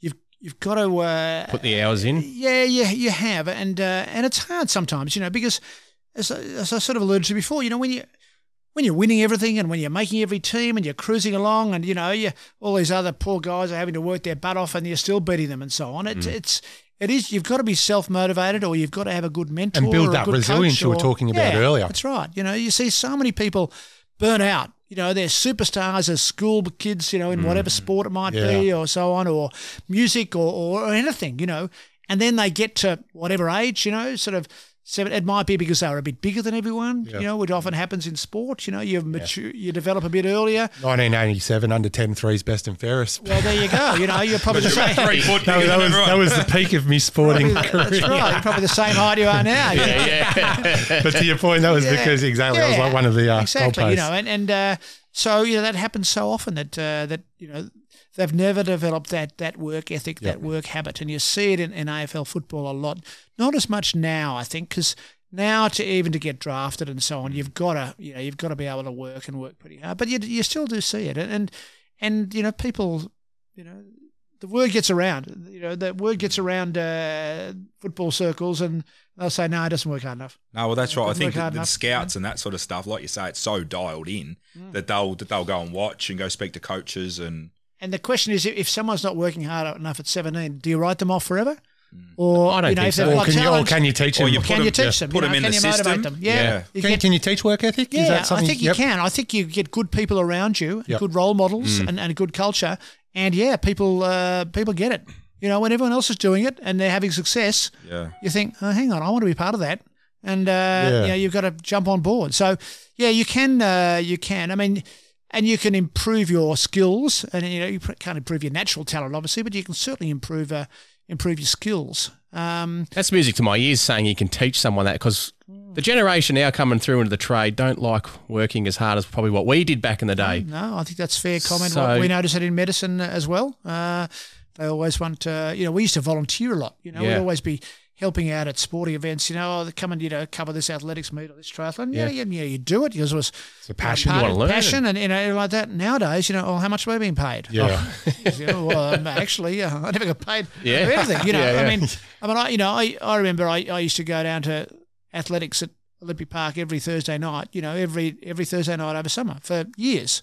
you've you've got to uh, Put the hours in. yeah, yeah, you have, and uh, and it's hard sometimes, you know, because as I, as I sort of alluded to before, you know, when you when you're winning everything and when you're making every team and you're cruising along and you know you all these other poor guys are having to work their butt off and you're still beating them and so on. It's it's it is you've got to be self motivated or you've got to have a good mentor And build or a that good resilience you were talking about Yeah, earlier. That's right. You know, you see so many people burn out. You know, they're superstars as school kids, you know, in whatever sport it might Mm. Yeah. be or so on, or music or, or anything, you know. And then they get to whatever age, you know, sort of seven. It might be because they were a bit bigger than everyone, you know, which often happens in sport. You know, you mature, you develop a bit earlier. 1987, under 10 threes, best and fairest. Well, there you go. You know, you're probably the <laughs> same. Three foot That, that was, that was the peak of me sporting That's career. right. You're probably the same height you are now. you know. yeah. <laughs> But to your point, that was Yeah. because exactly that was like one of the uh, exactly. You know, and and uh, so you know that happens so often that uh, that you know they've never developed that that work ethic, that work habit, and you see it in, in AFL football a lot. Not as much now, I think, because now to even to get drafted and so on, you've mm. got to you know you've got to be able to work and work pretty hard. But you you still do see it, and and, and you know people, you know. The word gets around, you know. The word gets mm. around uh, football circles, and they'll say, "No, it doesn't work hard enough." No, well, that's right. I think the, the scouts and that sort of stuff, like you say, it's so dialed in mm. that they'll that they'll go and watch and go speak to coaches and And the question is, if someone's not working hard enough at 17, do you write them off forever? Or, I don't you know, think if so. they've Or can, you, or can you teach them? or put can you them- teach them? put you know, them in can the you system? motivate them? Yeah. Yeah. You can, get- can you teach work ethic? Is yeah, that I think you yep. can. I think you get good people around you, and Yep. good role models, and, and a good culture. And yeah, people uh, people get it. You know, when everyone else is doing it and they're having success, yeah. you think, oh, hang on, I want to be part of that. And uh, Yeah. you know, you've got to jump on board. So yeah, you can, uh, you can. I mean, and you can improve your skills, and you know, you can't improve your natural talent, obviously, but you can certainly improve uh, improve your skills. Um, That's music to my ears saying you can teach someone that because the generation now coming through into the trade don't like working as hard as probably what we did back in the day. no, I think that's a fair comment. So- we notice it in medicine as well. Uh, they always want, to, you know, we used to volunteer a lot. You know, we'd always be helping out at sporting events. You know, oh, come and you know cover this athletics meet or this triathlon. Yeah, yeah, yeah, you do it because it was It's a passion. part wanna learn. passion and you know like that. Nowadays, you know, oh, how much are we being paid? Yeah. You know, well, um, actually, uh, I never got paid Yeah. for anything. You know, Yeah, I mean, I mean, I, you know, I, I remember I, I used to go down to athletics at Olympic Park every Thursday night. You know, every every Thursday night over summer for years.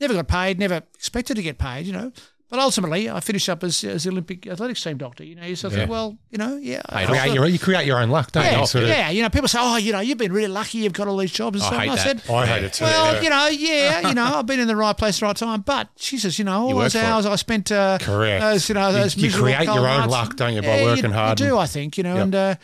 Never got paid. Never expected to get paid. You know. But ultimately, I finished up as, as the Olympic athletics team doctor. You know, you of Yeah. think, well, you know, yeah, I- Create your, you create your own luck, don't yeah, you? Sort of- yeah. You know, people say, oh, you know, you've been really lucky. You've got all these jobs and I stuff. hate And I that. said, I hate it too. well, yeah. you know, yeah, <laughs> you know, I've been in the right place, at the right time. But Jesus, you know, all You those work for it. hours I spent, uh, Correct. those, you know, those you miserable create your own luck, don't you, by Yeah, working hard You do, I think, you know, and uh,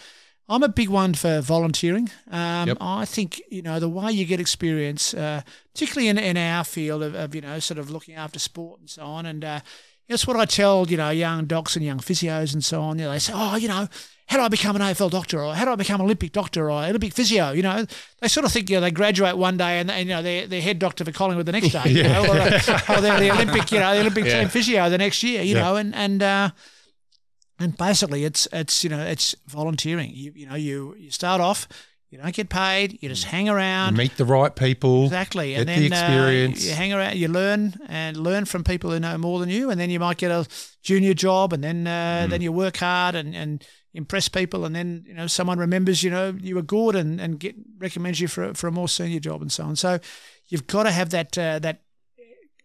I'm a big one for volunteering. Um, Yep. I think you know the way you get experience, uh, particularly in, in our field of, of you know sort of looking after sport and so on. And uh, that's what I tell you know young docs and young physios and so on. You know, they say, oh, you know, how do I become an AFL doctor or how do I become an Olympic doctor or Olympic physio? You know, they sort of think you know they graduate one day and, and you know they're, they're head doctor for Collingwood the next day, you <laughs> know, or, or they're the Olympic you know the Olympic <laughs> Yeah. team physio the next year, you Yeah. know, and and. Uh, and basically it's it's you know it's volunteering you you know you you start off you don't get paid you just hang You around meet the right people. exactly and get then the experience. uh, you hang around you learn and learn from people who know more than you and then you might get a junior job and then uh, Mm. then you work hard and and impress people and then you know someone remembers you know you were good and and get recommends you for a- for a more senior job and so on so you've got to have that uh, that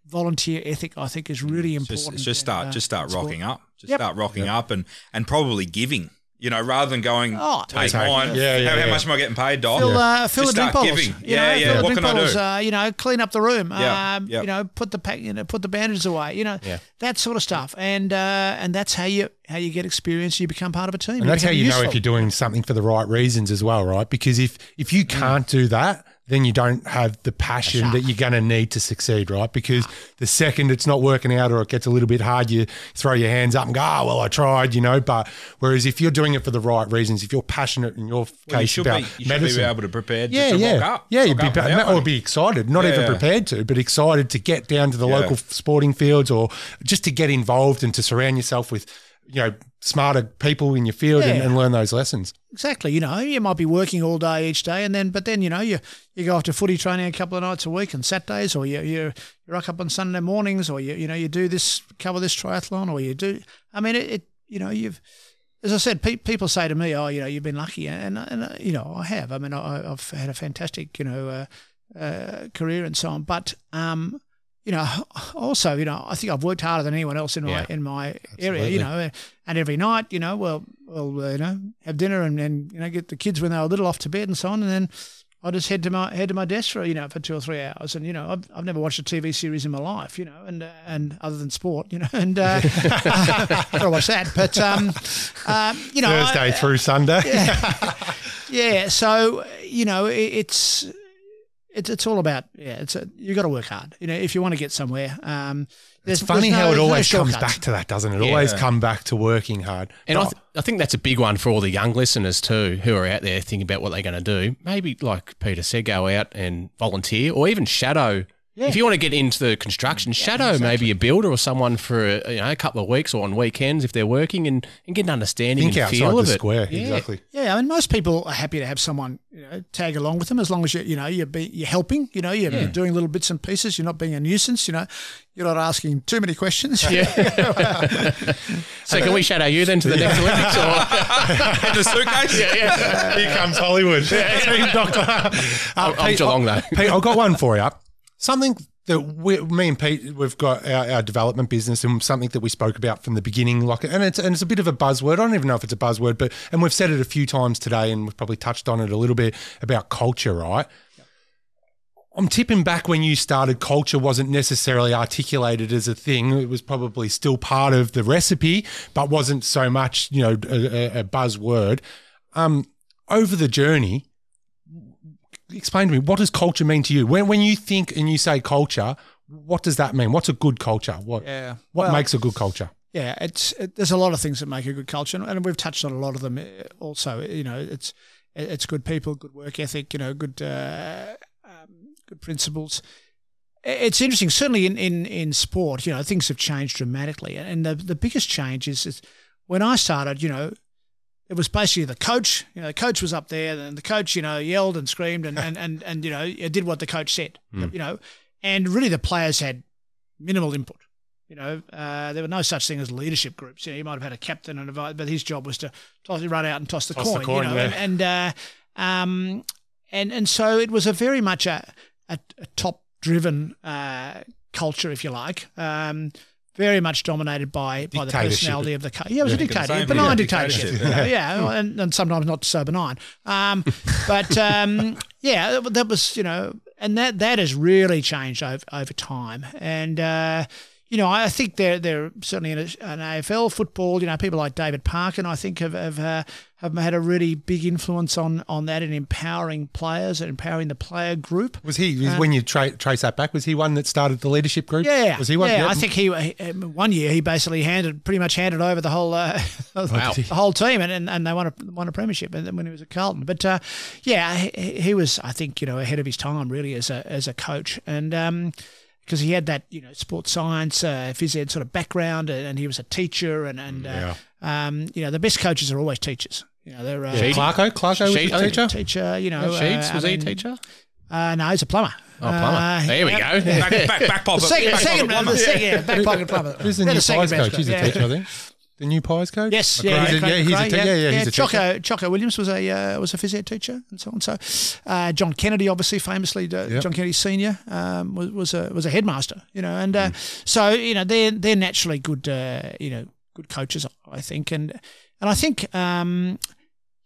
volunteer ethic i think is really important just start, uh, just start in sport. rocking up. Just Yep. start rocking up, and and probably giving. You know, rather than going, Oh, take take- mine. yeah, yeah, how, how much am I getting paid, Doc? Fill, uh, fill Just the drink start bottles. giving. Yeah, know, yeah. Fill What drink can I do? Uh, you know, clean up the room. Yeah, Um, yep. You know, put the pack, you know, put the bandages away. You know, Yeah. that sort of stuff. And uh, and that's how you how you get experience. You become part of a team. And that's how become you know if you're doing something for the right reasons as well, right? Because if if you can't do that, then you don't have the passion that you're going to need to succeed, right? Because the second it's not working out or it gets a little bit hard, you throw your hands up and go, "Oh, well, I tried," you know. But whereas if you're doing it for the right reasons, if you're passionate in your Well, you case should about be, you should medicine, be able to prepare yeah, to, yeah, up. yeah, you'd be without or be excited, not even Yeah. prepared to, but excited to get down to the Yeah. local sporting fields or just to get involved and to surround yourself with, you know, smarter people in your field and, Yeah. and learn those lessons. exactly. You know, you might be working all day each day, and then but then you know you you go off to footy training a couple of nights a week and Saturdays, or you you you rock up on Sunday mornings, or you you know you do this cover this triathlon, or you do. I mean, it, it you know you've. As I said, pe- people say to me, "Oh, you know, you've been lucky," and, and uh, you know, I have. I mean, I, I've had a fantastic, you know, uh, uh, career and so on. But um, you know, also, you know, I think I've worked harder than anyone else in my in my area. You know, and every night, you know, well, well, uh, you know, have dinner and then you know get the kids when they were little off to bed and so on, and then I just head to my head to my desk for you know for two or three hours, and you know, I've, I've never watched a TV series in my life, you know, and uh, and other than sport, you know, and uh, gotta watch that. But um, um, you know, I- Thursday through Sunday. yeah. So you know, it, it's it's it's all about yeah. It's a, you got to work hard. You know, if you want to get somewhere. Um, It's funny there's how no- it no always comes back to that, doesn't it? It always come back to working hard. And I, th- I think that's a big one for all the young listeners too, who are out there thinking about what they're going to do. Maybe, like Peter said, go out and volunteer, or even shadow. If you want to get into the construction, shadow maybe a builder or someone for a, you know, a couple of weeks or on weekends if they're working, and, and get an understanding think and outside feel the of it. square. Yeah. Exactly. Yeah, I mean, most people are happy to have someone you know tag along with them as long as you you know you're be, you're helping. You know, you're, you're doing little bits and pieces. You're not being a nuisance. You know, you're not asking too many questions. Yeah. <laughs> So can we shadow you then to the next Olympics? Or? <laughs> in the suitcase. yeah, yeah. Here comes Hollywood. Team <laughs> Doctor. Uh, I'm, I'm Pete, Geelong though. Pete, I've got one for you. Something that we, me and Pete, we've got our, our development business and something that we spoke about from the beginning. Like, and it's and it's a bit of a buzzword. I don't even know if it's a buzzword, but and we've said it a few times today, and we've probably touched on it a little bit about culture, right? I'm tipping back when you started, culture wasn't necessarily articulated as a thing. It was probably still part of the recipe, but wasn't so much, you know, a, a- a buzzword. Um, over the journey, explain to me what does culture mean to you? When when you think and you say culture, what does that mean? What's a good culture? What Yeah. what Well- makes a good culture? Yeah, it's it, there's a lot of things that make a good culture, and we've touched on a lot of them. uh, Also, you know, it's it's good people, good work ethic, you know, good uh, um, good principles. It's interesting, certainly in, in, in sport, you know, things have changed dramatically, and the the biggest change is, is when I started, you know, it was basically the coach. You know, the coach was up there, and the coach, you know, yelled and screamed and and and, and you know, did what the coach said. You know, and really the players had minimal input. You know, uh, there were no such thing as leadership groups. You know, you might have had a captain and a vice, but his job was to toss, run out and toss the Toss the coin. coin, you know, yeah. and and, uh, um, and and so it was a very much a a, a top driven uh, culture, if you like. Um, very much dominated by, by the personality of the. Yeah, it was a gonna dictator, benign yeah, dictatorship. dictatorship. know, yeah, and, and sometimes not so benign. Um, but um, yeah, that was you know, and that that has really changed over over time. And uh, you know, I think they're they're certainly in a, an AFL football. You know, people like David Parkin, I think, have have, uh, have had a really big influence on on that and empowering players and empowering the player group. Was he when you tra- trace that back? Was he one that started the leadership group? Yeah, was he one? Yeah, Yep. I think he um, one year he basically handed pretty much handed over the whole uh, <laughs> Wow. the whole team, and, and, and they won a won a premiership. And then when he was at Carlton, but uh, yeah, he, he was I think you know ahead of his time really as a as a coach, and um, because he had that you know sports science, uh, phys ed sort of background, and, and he was a teacher, and and uh, um, you know the best coaches are always teachers. You know they're uh, Yeah, Clarko, Clarko was the teacher. teacher. You know, Sheeds, uh, was I he a teacher? Uh, no, he's a plumber. Oh, plumber. Uh, there we yeah, go. Back, back, back pocket. Second, back second, plumber. the second, yeah, back pocket plumber. Who's the They're new Pies coach? He's a yeah. teacher, I think. The new Pies coach. Yes, McRae? yeah, He's a- yeah, he's a te- yeah, yeah, he's a teacher. Choco, Choco Williams was a uh, was a phys ed teacher and so on. So, uh, John Kennedy, obviously famously, uh, Yep. John Kennedy Senior um, was was a was a headmaster. You know, and Mm. uh, so you know they're they're naturally good. Uh, you know, good coaches, I think, and and I think. Um,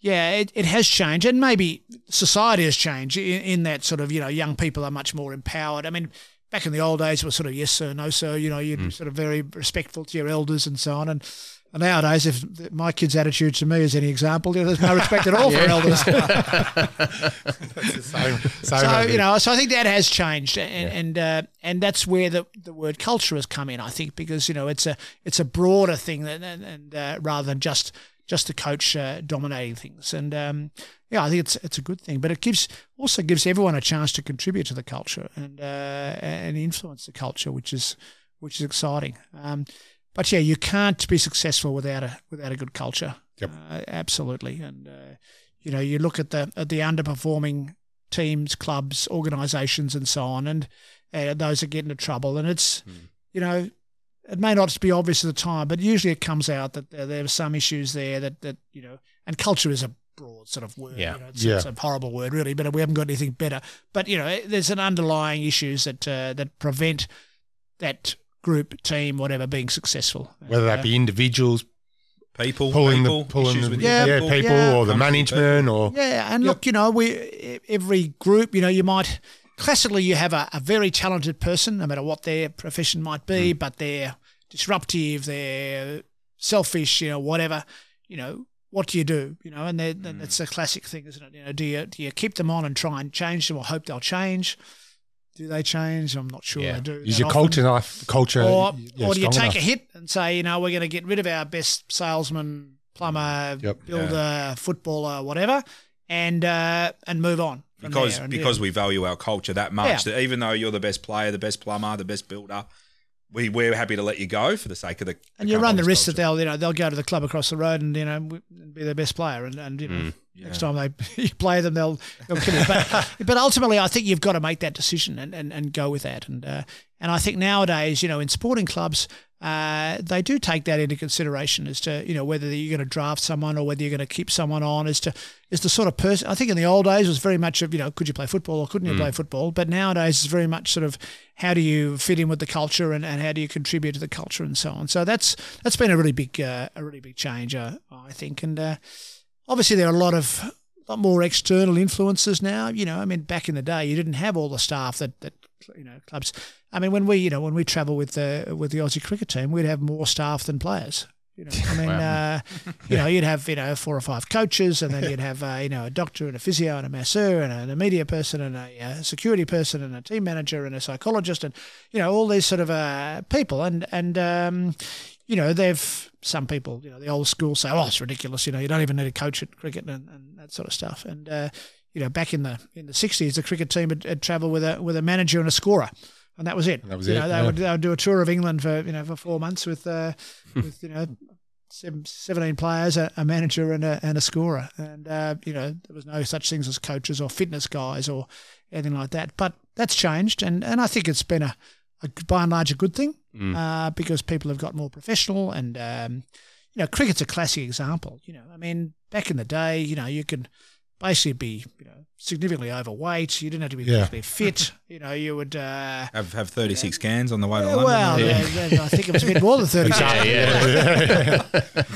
yeah, it, it has changed, and maybe society has changed in, in that sort of you know young people are much more empowered. I mean, back in the old days, it was sort of yes sir, no sir. You know, you'd be sort of very respectful to your elders and so on. And, and nowadays, if my kid's attitude to me is any example, you know, there's no respect at all for <laughs> elders. <laughs> <laughs> Same, same so you know, so I think that has changed, and and uh, and that's where the, the word culture has come in. I think because you know it's a it's a broader thing than and, and uh, rather than just just the coach uh, dominating things. And um, yeah, I think it's it's a good thing, but it gives also gives everyone a chance to contribute to the culture and uh, and influence the culture, which is which is exciting. Um, but yeah, you can't be successful without a without a good culture. Yep. Uh, absolutely, and uh, you know you look at the at the underperforming teams, clubs, organisations, and so on, and uh, those that get into trouble. And it's, you know, it may not be obvious at the time, but usually it comes out that there, there are some issues there that that you know, and culture is a broad sort of word. Yeah. you know, it's, Yeah. it's a horrible word, really, but we haven't got anything better. But you know, there's an underlying issues that uh, that prevent that group, team, whatever, being successful. whether that uh, be individuals People, pulling people, the pulling issues the with yeah, Yeah, people, yeah. or the Comes from management or Yeah, and look, you know, we every group, you know, you might classically you have a, a very talented person, no matter what their profession might be, but they're disruptive, they're selfish, you know, whatever. You know, what do you do? You know, and they- then it's a classic thing, isn't it? You know, do you do you keep them on and try and change them, or hope they'll change? Do they change? I'm not sure Yeah. they do. is your culture enough culture or, yeah, or do you take a hit and say, you know, we're going to get rid of our best salesman, plumber, Yep. builder, footballer, whatever, and uh, and move on because because yeah. we value our culture that much Yeah. that even though you're the best player, the best plumber, the best builder, we we're happy to let you go for the sake of the. and you run the risk that they'll you know they'll go to the club across the road and you know be their best player and, and you know next time they <laughs> you play them they'll they'll kill you. But <laughs> but ultimately I think you've got to make that decision and, and, and go with that. And uh, and I think nowadays you know in sporting clubs uh, they do take that into consideration as to you know whether you're going to draft someone or whether you're going to keep someone on as to is the sort of person I think in the old days it was very much of you know could you play football or couldn't you play football? But nowadays it's very much sort of how do you fit in with the culture and, and how do you contribute to the culture and so on. So that's that's been a really big uh, a really big change uh, I think. And uh, obviously there are a lot of lot more external influences now. You know I mean back in the day you didn't have all the staff that that you know clubs. I mean when we you know when we travel with the with the Aussie cricket team we'd have more staff than players you know, I mean, <laughs> uh, you know, you'd have you know four or five coaches, and then you'd have uh, you know a doctor and a physio and a masseur and a, and a media person and a, uh security person and a team manager and a psychologist and you know all these sort of uh, people, and and um, you know they've some people you know the old school say oh it's ridiculous you know you don't even need a coach at cricket and, and that sort of stuff. And uh, you know back in the in the sixties the cricket team had, had travelled with a with a manager and a scorer. And that was it. That was you it, Know, they yeah. would they would do a tour of England for you know for four months with uh, <laughs> with you know seven, 17 players, a, a manager, and a, and a scorer. And, uh, you know, there was no such things as coaches or fitness guys or anything like that. But that's changed. And, and I think it's been a, a by and large a good thing uh, because people have got more professional. And, um, you know, cricket's a classic example. You know, I mean, back in the day, you know, you could basically be, you know, significantly overweight. You didn't have to be Yeah. particularly fit. You know, you would. Uh, have have 36 cans on the way to yeah, London. well, Yeah. yeah, yeah, I think it was a bit more than 30 <laughs> Yeah, yeah. <laughs>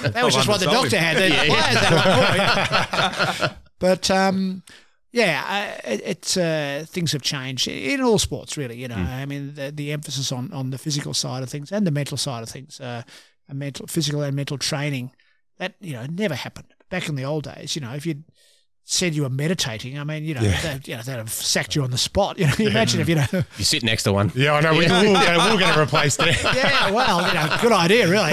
that was just what the doctor had. <laughs> yeah, players had one point. But um, Yeah, uh, it, it's uh, things have changed in all sports, really. You know, I mean, the, the emphasis on, on the physical side of things and the mental side of things, uh, and mental, physical and mental training, that you know never happened back in the old days. You know, if you said you were meditating, I mean, you know, they, you know, they'd have sacked you on the spot. <laughs> You know, imagine if you know. <laughs> You sit next to one. Yeah, I know. We, we'll, get, we'll get it replaced there. <laughs> Yeah, well, you know, good idea, really.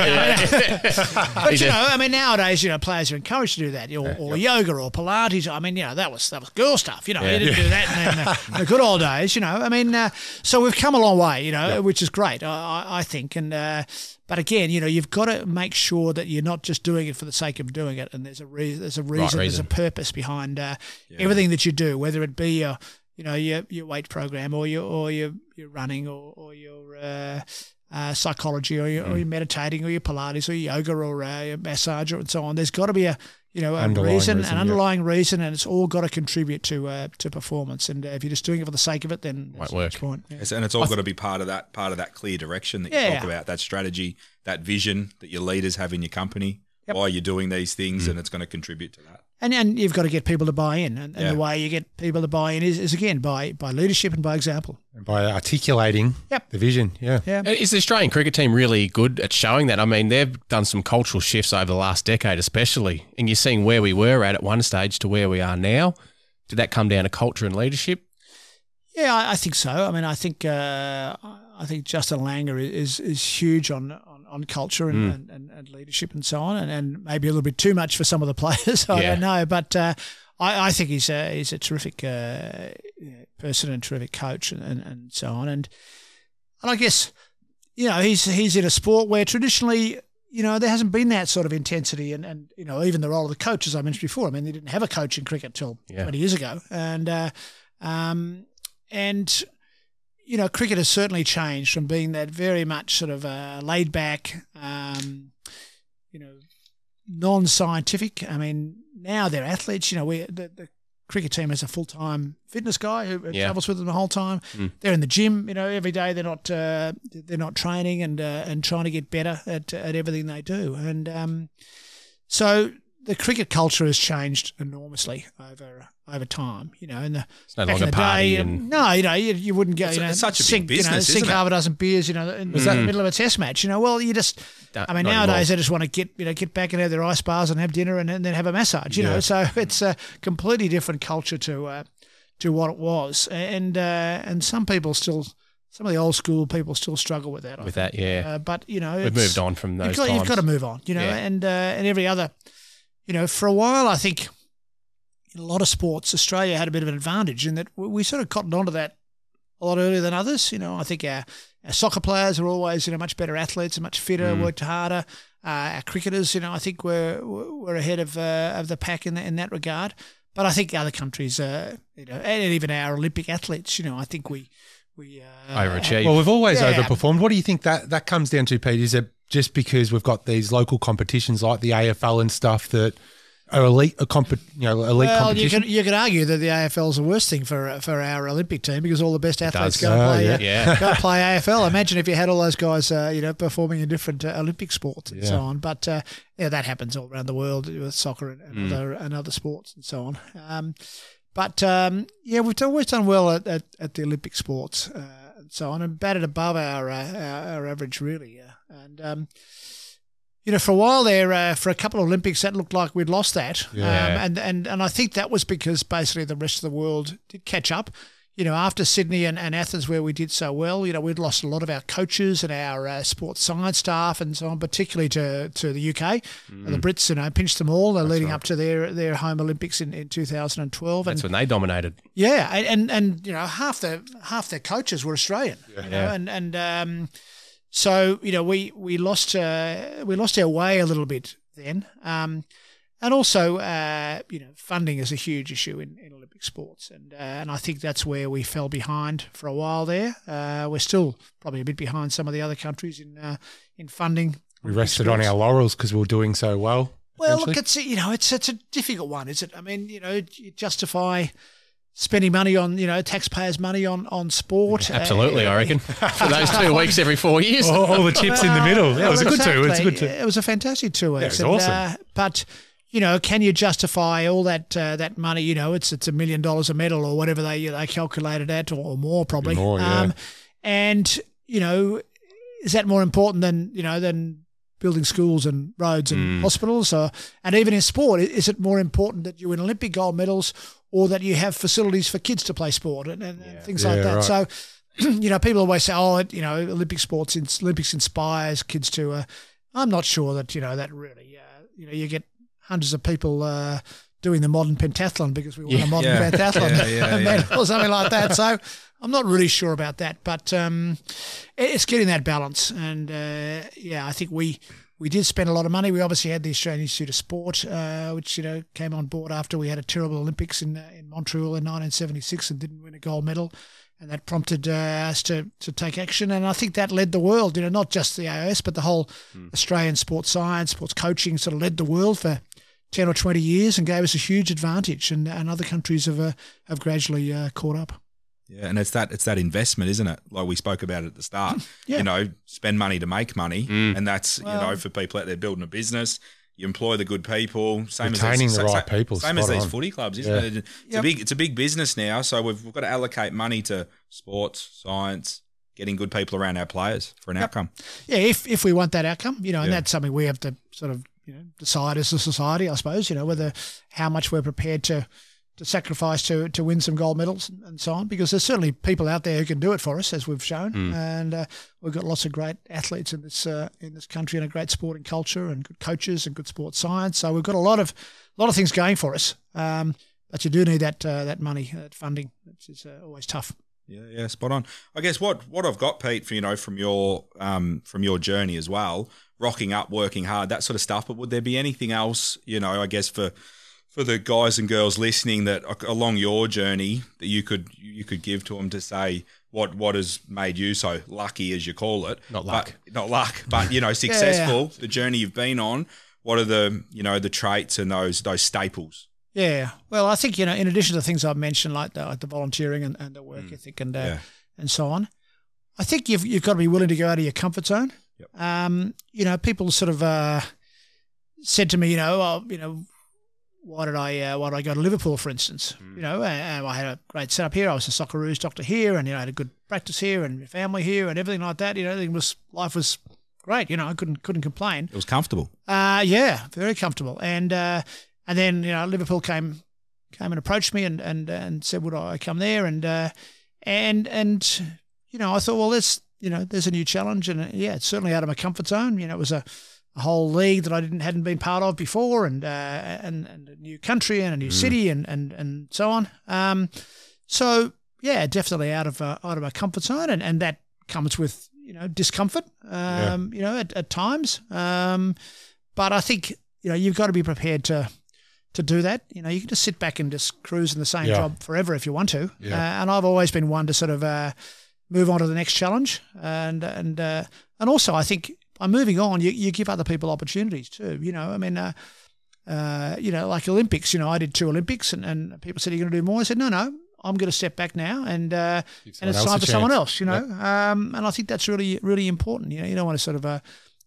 but you know, I mean, nowadays, you know, players are encouraged to do that, or, or yoga or Pilates. I mean, you know, that was that was girl stuff. You know, you didn't do that in, in, the, in the good old days. You know, I mean, uh, so we've come a long way. You know, which is great, I, I, I think. And uh, but again, you know, you've got to make sure that you're not just doing it for the sake of doing it, and there's a reason, there's a reason, there's a purpose behind uh, everything that you do, whether it be your you know your your weight program or your or your your running or or your uh, uh, psychology or your, or your meditating or your Pilates or your yoga or uh, your massage and so on. There's got to be a you know a Underlying reason, reason, an yeah. underlying reason, and it's all got to contribute to uh, to performance. And uh, if you're just doing it for the sake of it, then Won't work. point. Yeah. And it's all got to be part of that part of that clear direction that you Yeah. talk about, that strategy, that vision that your leaders have in your company, Yep. why you're doing these things, Mm. and it's going to contribute to that. And and you've got to get people to buy in, and, and Yeah. the way you get people to buy in is, is again by by leadership and by example. And by articulating Yep. the vision, yeah. Yeah. Uh, Is the Australian cricket team really good at showing that? I mean, they've done some cultural shifts over the last decade, especially, and you're seeing where we were at at one stage to where we are now. Did that come down to culture and leadership? Yeah, I, I think so. I mean, I think uh, I think Justin Langer is is huge on on, on culture and, and, and, and leadership and so on, and, and maybe a little bit too much for some of the <laughs> players. I Yeah. don't know, but uh, I, I think he's a he's a terrific uh, person and terrific coach and, and, and so on. And and I guess you know he's he's in a sport where traditionally. You know, there hasn't been that sort of intensity, and, and you know, even the role of the coach, as I mentioned before. I mean, they didn't have a coach in cricket till Yeah. 20 years ago, and uh, um, and you know, cricket has certainly changed from being that very much sort of uh, laid back, um, you know, non-scientific. I mean, now they're athletes. You know, we the, the cricket team has a full-time fitness guy who Yeah. travels with them the whole time. They're in the gym, you know, every day. They're not uh, they're not training and uh, and trying to get better at at everything they do. And um, so the cricket culture has changed enormously over over time. You know, in the It's no back longer in the party day, and no, you know, you, you wouldn't go. It's you know, it's such a big sink, you know, business, sink half a dozen beers, you know, in the middle of a test match. You know, well, you just. Don't- I mean, nowadays anymore. they just want to get you know get back and have their ice baths and have dinner and, then have a massage. You know, so it's a completely different culture to uh, to what it was, and uh, and some people still. Some of the old school people still struggle with that. I with think. that, yeah. Uh, but you know, We've it's- moved on from those You've got, you've got to move on, you know, Yeah. and uh, and every other, you know, for a while I think in a lot of sports Australia had a bit of an advantage in that we, we sort of cottoned onto that a lot earlier than others. You know, I think our, our soccer players are always you know much better athletes and much fitter, Mm. worked harder. Uh, our cricketers, you know, I think we're we're ahead of uh, of the pack in that in that regard. But I think other countries, uh, you know, and even our Olympic athletes, you know, I think we we uh, Overachieved. Well, we've always Yeah. overperformed. What do you think that that comes down to, Pete? Is it just because we've got these local competitions like the AFL and stuff that are elite, a comp, you know, elite Well, you competition? can you can argue that the AFL is the worst thing for for our Olympic team because all the best athletes go and Oh, play yeah. uh, Yeah. go play <laughs> AFL. Imagine if you had all those guys, uh, you know, performing in different uh, Olympic sports and so on. But uh, yeah, that happens all around the world with soccer and, and Mm. other and other sports and so on. Um, but um, yeah, we've always done well at, at, at the Olympic sports uh, and so on, and batted above our uh, our, our average really. And um, you know, for a while there, uh, for a couple of Olympics, that looked like we'd lost that. Yeah. Um, and, and, and I think that was because basically the rest of the world did catch up. You know, after Sydney and, and Athens, where we did so well, you know, we'd lost a lot of our coaches and our uh, sports science staff and so on, particularly to, to the UK. And the Brits, you know, pinched them all uh, leading up to their, their home Olympics in, in 2012. That's and when they dominated. yeah, and, and you know half the half their coaches were Australian, you know, Yeah. and and um, so you know we we lost uh, we lost our way a little bit then, um, and also uh, you know funding is a huge issue in, in Olympic sports, and uh, and I think that's where we fell behind for a while there. Uh, we're still probably a bit behind some of the other countries in uh, in funding. we rested on our laurels because we were doing so well. Well, look, it's you know, it's it's a difficult one, is it? I mean, you know, you justify spending money on you know taxpayers' money on on sport. Absolutely, Uh, I reckon. <laughs> For those two weeks every four years. all, all the chips in the middle. Yeah, it was a well, good two. It's a good two. It was a fantastic two it weeks. was awesome. uh, but you know, can you justify all that uh, that money? You know, it's it's a million dollars a medal or whatever they they calculated at, or, or more probably. Um, More, yeah. and you know, is that more important than you know than building schools and roads and Mm. hospitals? Or and even in sport, is it more important that you win Olympic gold medals or that you have facilities for kids to play sport and, and, and things like that? right. So. <clears throat> You know, people always say, "Oh, it, you know, Olympic sports, ins- Olympics inspires kids to." Uh, I'm not sure that you know that really. Uh, you know, you get hundreds of people uh, doing the modern pentathlon because we won a modern Yeah. pentathlon <laughs> Yeah, <laughs> yeah, yeah. medal or something like that. So I'm not really sure about that, but um, it's getting that balance. And uh, yeah, I think we we did spend a lot of money. We obviously had the Australian Institute of Sport, uh, which you know came on board after we had a terrible Olympics in uh, in Montreal in 1976 and didn't win a gold medal. And that prompted uh, us to, to take action, and I think that led the world. You know, not just the AIS, but the whole Australian sports science, sports coaching, sort of led the world for ten or twenty years, and gave us a huge advantage. And, and other countries have uh, have gradually uh, caught up. Yeah, and it's that it's that investment, isn't it? Like we spoke about at the start. Yeah. You know, spend money to make money, Mm. and that's you know for people out there building a business. You employ the good people. Same Retaining as the these, right people, Same as these on. footy clubs, isn't Yeah. it? It's a big it's a big business now. So we've, we've got to allocate money to sports, science, getting good people around our players for an outcome. Yeah, if if we want that outcome, you know, and Yeah. that's something we have to sort of you know decide as a society, I suppose. You know, whether how much we're prepared to to sacrifice to to win some gold medals and, so on, because there's certainly people out there who can do it for us, as we've shown, and uh, we've got lots of great athletes in this uh, in this country and a great sporting culture and good coaches and good sports science. So we've got a lot of a lot of things going for us. Um, but you do need that uh, that money, that funding. It's, it's uh, always tough. Yeah, yeah, spot on. I guess what what I've got, Pete, for you know, from your um from your journey as well, rocking up, working hard, that sort of stuff. But would there be anything else, you know, I guess for for the guys and girls listening that uh, along your journey that you could you could give to them to say what what has made you so lucky as you call it, Not But- luck. not luck, but you know, <laughs> successful. The journey you've been on. What are the you know the traits and those those staples? Yeah. Well, I think, you know, in addition to the things I've mentioned, like the, like the volunteering and, and the work ethic and uh, Yeah. and so on, I think you've, you've got to be willing to go out of your comfort zone. Yep. Um, you know, people sort of uh, said to me, you know, oh, you know, why did I uh, why did I go to Liverpool, for instance? You know, and I had a great setup here. I was a Socceroos doctor here, and you know, I had a good practice here, and family here, and everything like that. You know, everything was life was great. You know, I couldn't couldn't complain. It was comfortable. Uh, yeah, very comfortable. And uh, and then you know Liverpool came came and approached me and and and said would I come there and uh, and and you know I thought well there's you know there's a new challenge and uh, yeah it's certainly out of my comfort zone. You know it was a, a whole league that I didn't hadn't been part of before and uh, and and a new country and a new city and and and so on. Um, so yeah, definitely out of uh, out of my comfort zone and and that comes with you know discomfort. Um, you know at, at times. Um, but I think you know you've got to be prepared to to do that. You know, you can just sit back and just cruise in the same Yeah. job forever if you want to. Yeah. Uh, and I've always been one to sort of uh, move on to the next challenge, and and uh, and also I think by moving on, you, you give other people opportunities too. You know, I mean. Uh, uh, you know, like Olympics. You know, I did two Olympics, and, and people said, "Are you going to do more?" I said, "No, no, I'm going to step back now, and uh, and it's time for someone else." You know, um, and I think that's really, really important. You know, you don't want to sort of uh,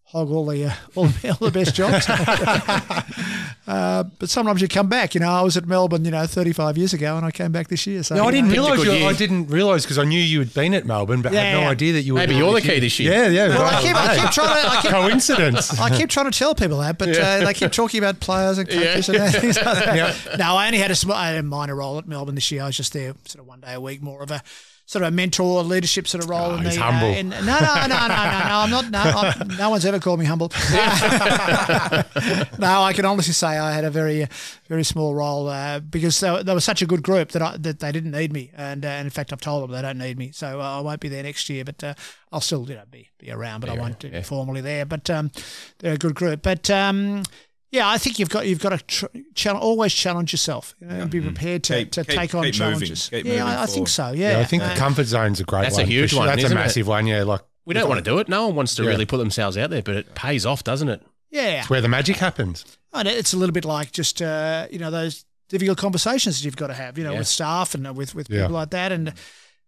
hog all the uh, all, the, all the best jobs. <laughs> uh, but sometimes you come back. You know, I was at Melbourne, you know, 35 years ago, and I came back this year. So No, I didn't know. Picked a realise. good You, year. I didn't realise because I knew you had been at Melbourne, but had no yeah. idea that you were. Maybe you're the key this year. Yeah, yeah. Well, I keep, I keep trying to. I keep, Coincidence. I keep trying to tell people that, but uh, they keep talking about players and coaches and things like that. <laughs> Yeah. No, I only had a, sm- I had a minor role at Melbourne this year. I was just there sort of one day a week, more of a sort of a mentor leadership sort of role. Oh, in he's the, humble. Uh, in, no, no, no, no, no, no. I'm not. No, I'm, no one's ever called me humble. <laughs> <laughs> no, I can honestly say I had a very, very small role uh, because they, were- they were such a good group that I, that they didn't need me, and, uh, and in fact I've told them they don't need me, so uh, I won't be there next year. But uh, I'll still you know be be around, but I won't be formally there. But um, they're a good group. But um, yeah, I think you've got you've got to tr- chal- always challenge yourself you know, and be prepared to, Keep- to keep- take on keep moving. challenges. Keep yeah, moving I, I think so. Yeah, Yeah, I think Uh, the comfort zone's a great That's a huge sure. one, That's a isn't it? massive one. Yeah, like We don't want to do it. No one wants to Yeah. really put themselves out there, but it pays off, doesn't it? yeah, it's where the magic happens. And it's a little bit like just uh, you know those difficult conversations that you've got to have, you know, Yeah. with staff and uh, with with Yeah. people like that. And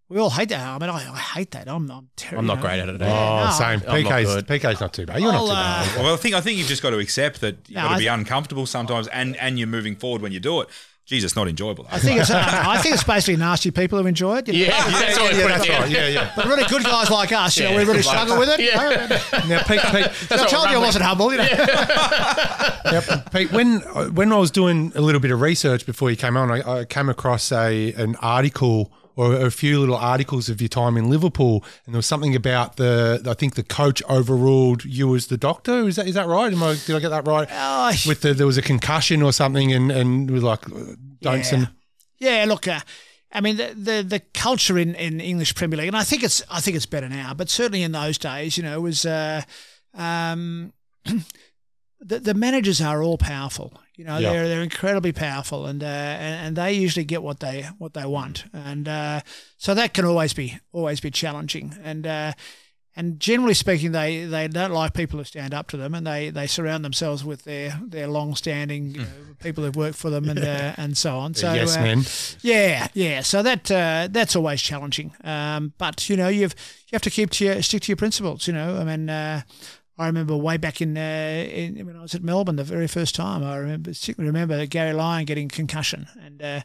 we all hate that. I mean, I, I hate that. I'm I'm terrible. I'm not great at it. eh? Oh, no, same. I'm not PK's, good. PK's not too bad. You're I'll, not too uh, bad. Well, I think I think you've just got to accept that you've No, got to I be th- uncomfortable sometimes, and and you're moving forward when you do it. Jesus, not enjoyable. I think it's I think it's basically nasty people who enjoy it. you know. Yeah, that's what I yeah, put that's it down. right. Yeah, yeah. But really good guys like us, you know, Yeah, we really good struggle with it. Yeah. Now, Pete, Pete, I what told you I rugby- wasn't humble, you know. <laughs> Yep. Pete, when when I was doing a little bit of research before you came on, I, I came across a an article or a few little articles of your time in Liverpool, and there was something about the I think the coach overruled you as the doctor. Is that is that right? Am I, did I get that right? Oh, With the there was a concussion or something, and and with like don't Yeah. send. Yeah, look, uh, I mean the, the the culture in, in English Premier League, and I think it's I think it's better now, but certainly in those days, you know, was uh, um, <clears throat> the the managers are all powerful. You know, Yeah. they're they're incredibly powerful, and, uh, and and they usually get what they what they want, and uh, so that can always be always be challenging, and. Uh, and generally speaking, they, they don't like people who stand up to them, and they, they surround themselves with their their long standing you know, people who've worked for them and <laughs> uh, and so on. So yes, uh, man. yeah, yeah. So that uh, that's always challenging. Um, but you know, you've you have to keep to your stick to your principles. You know, I mean, uh, I remember way back in, uh, in when I was at Melbourne the very first time. I remember particularly remember Garry Lyon getting concussion and. Uh,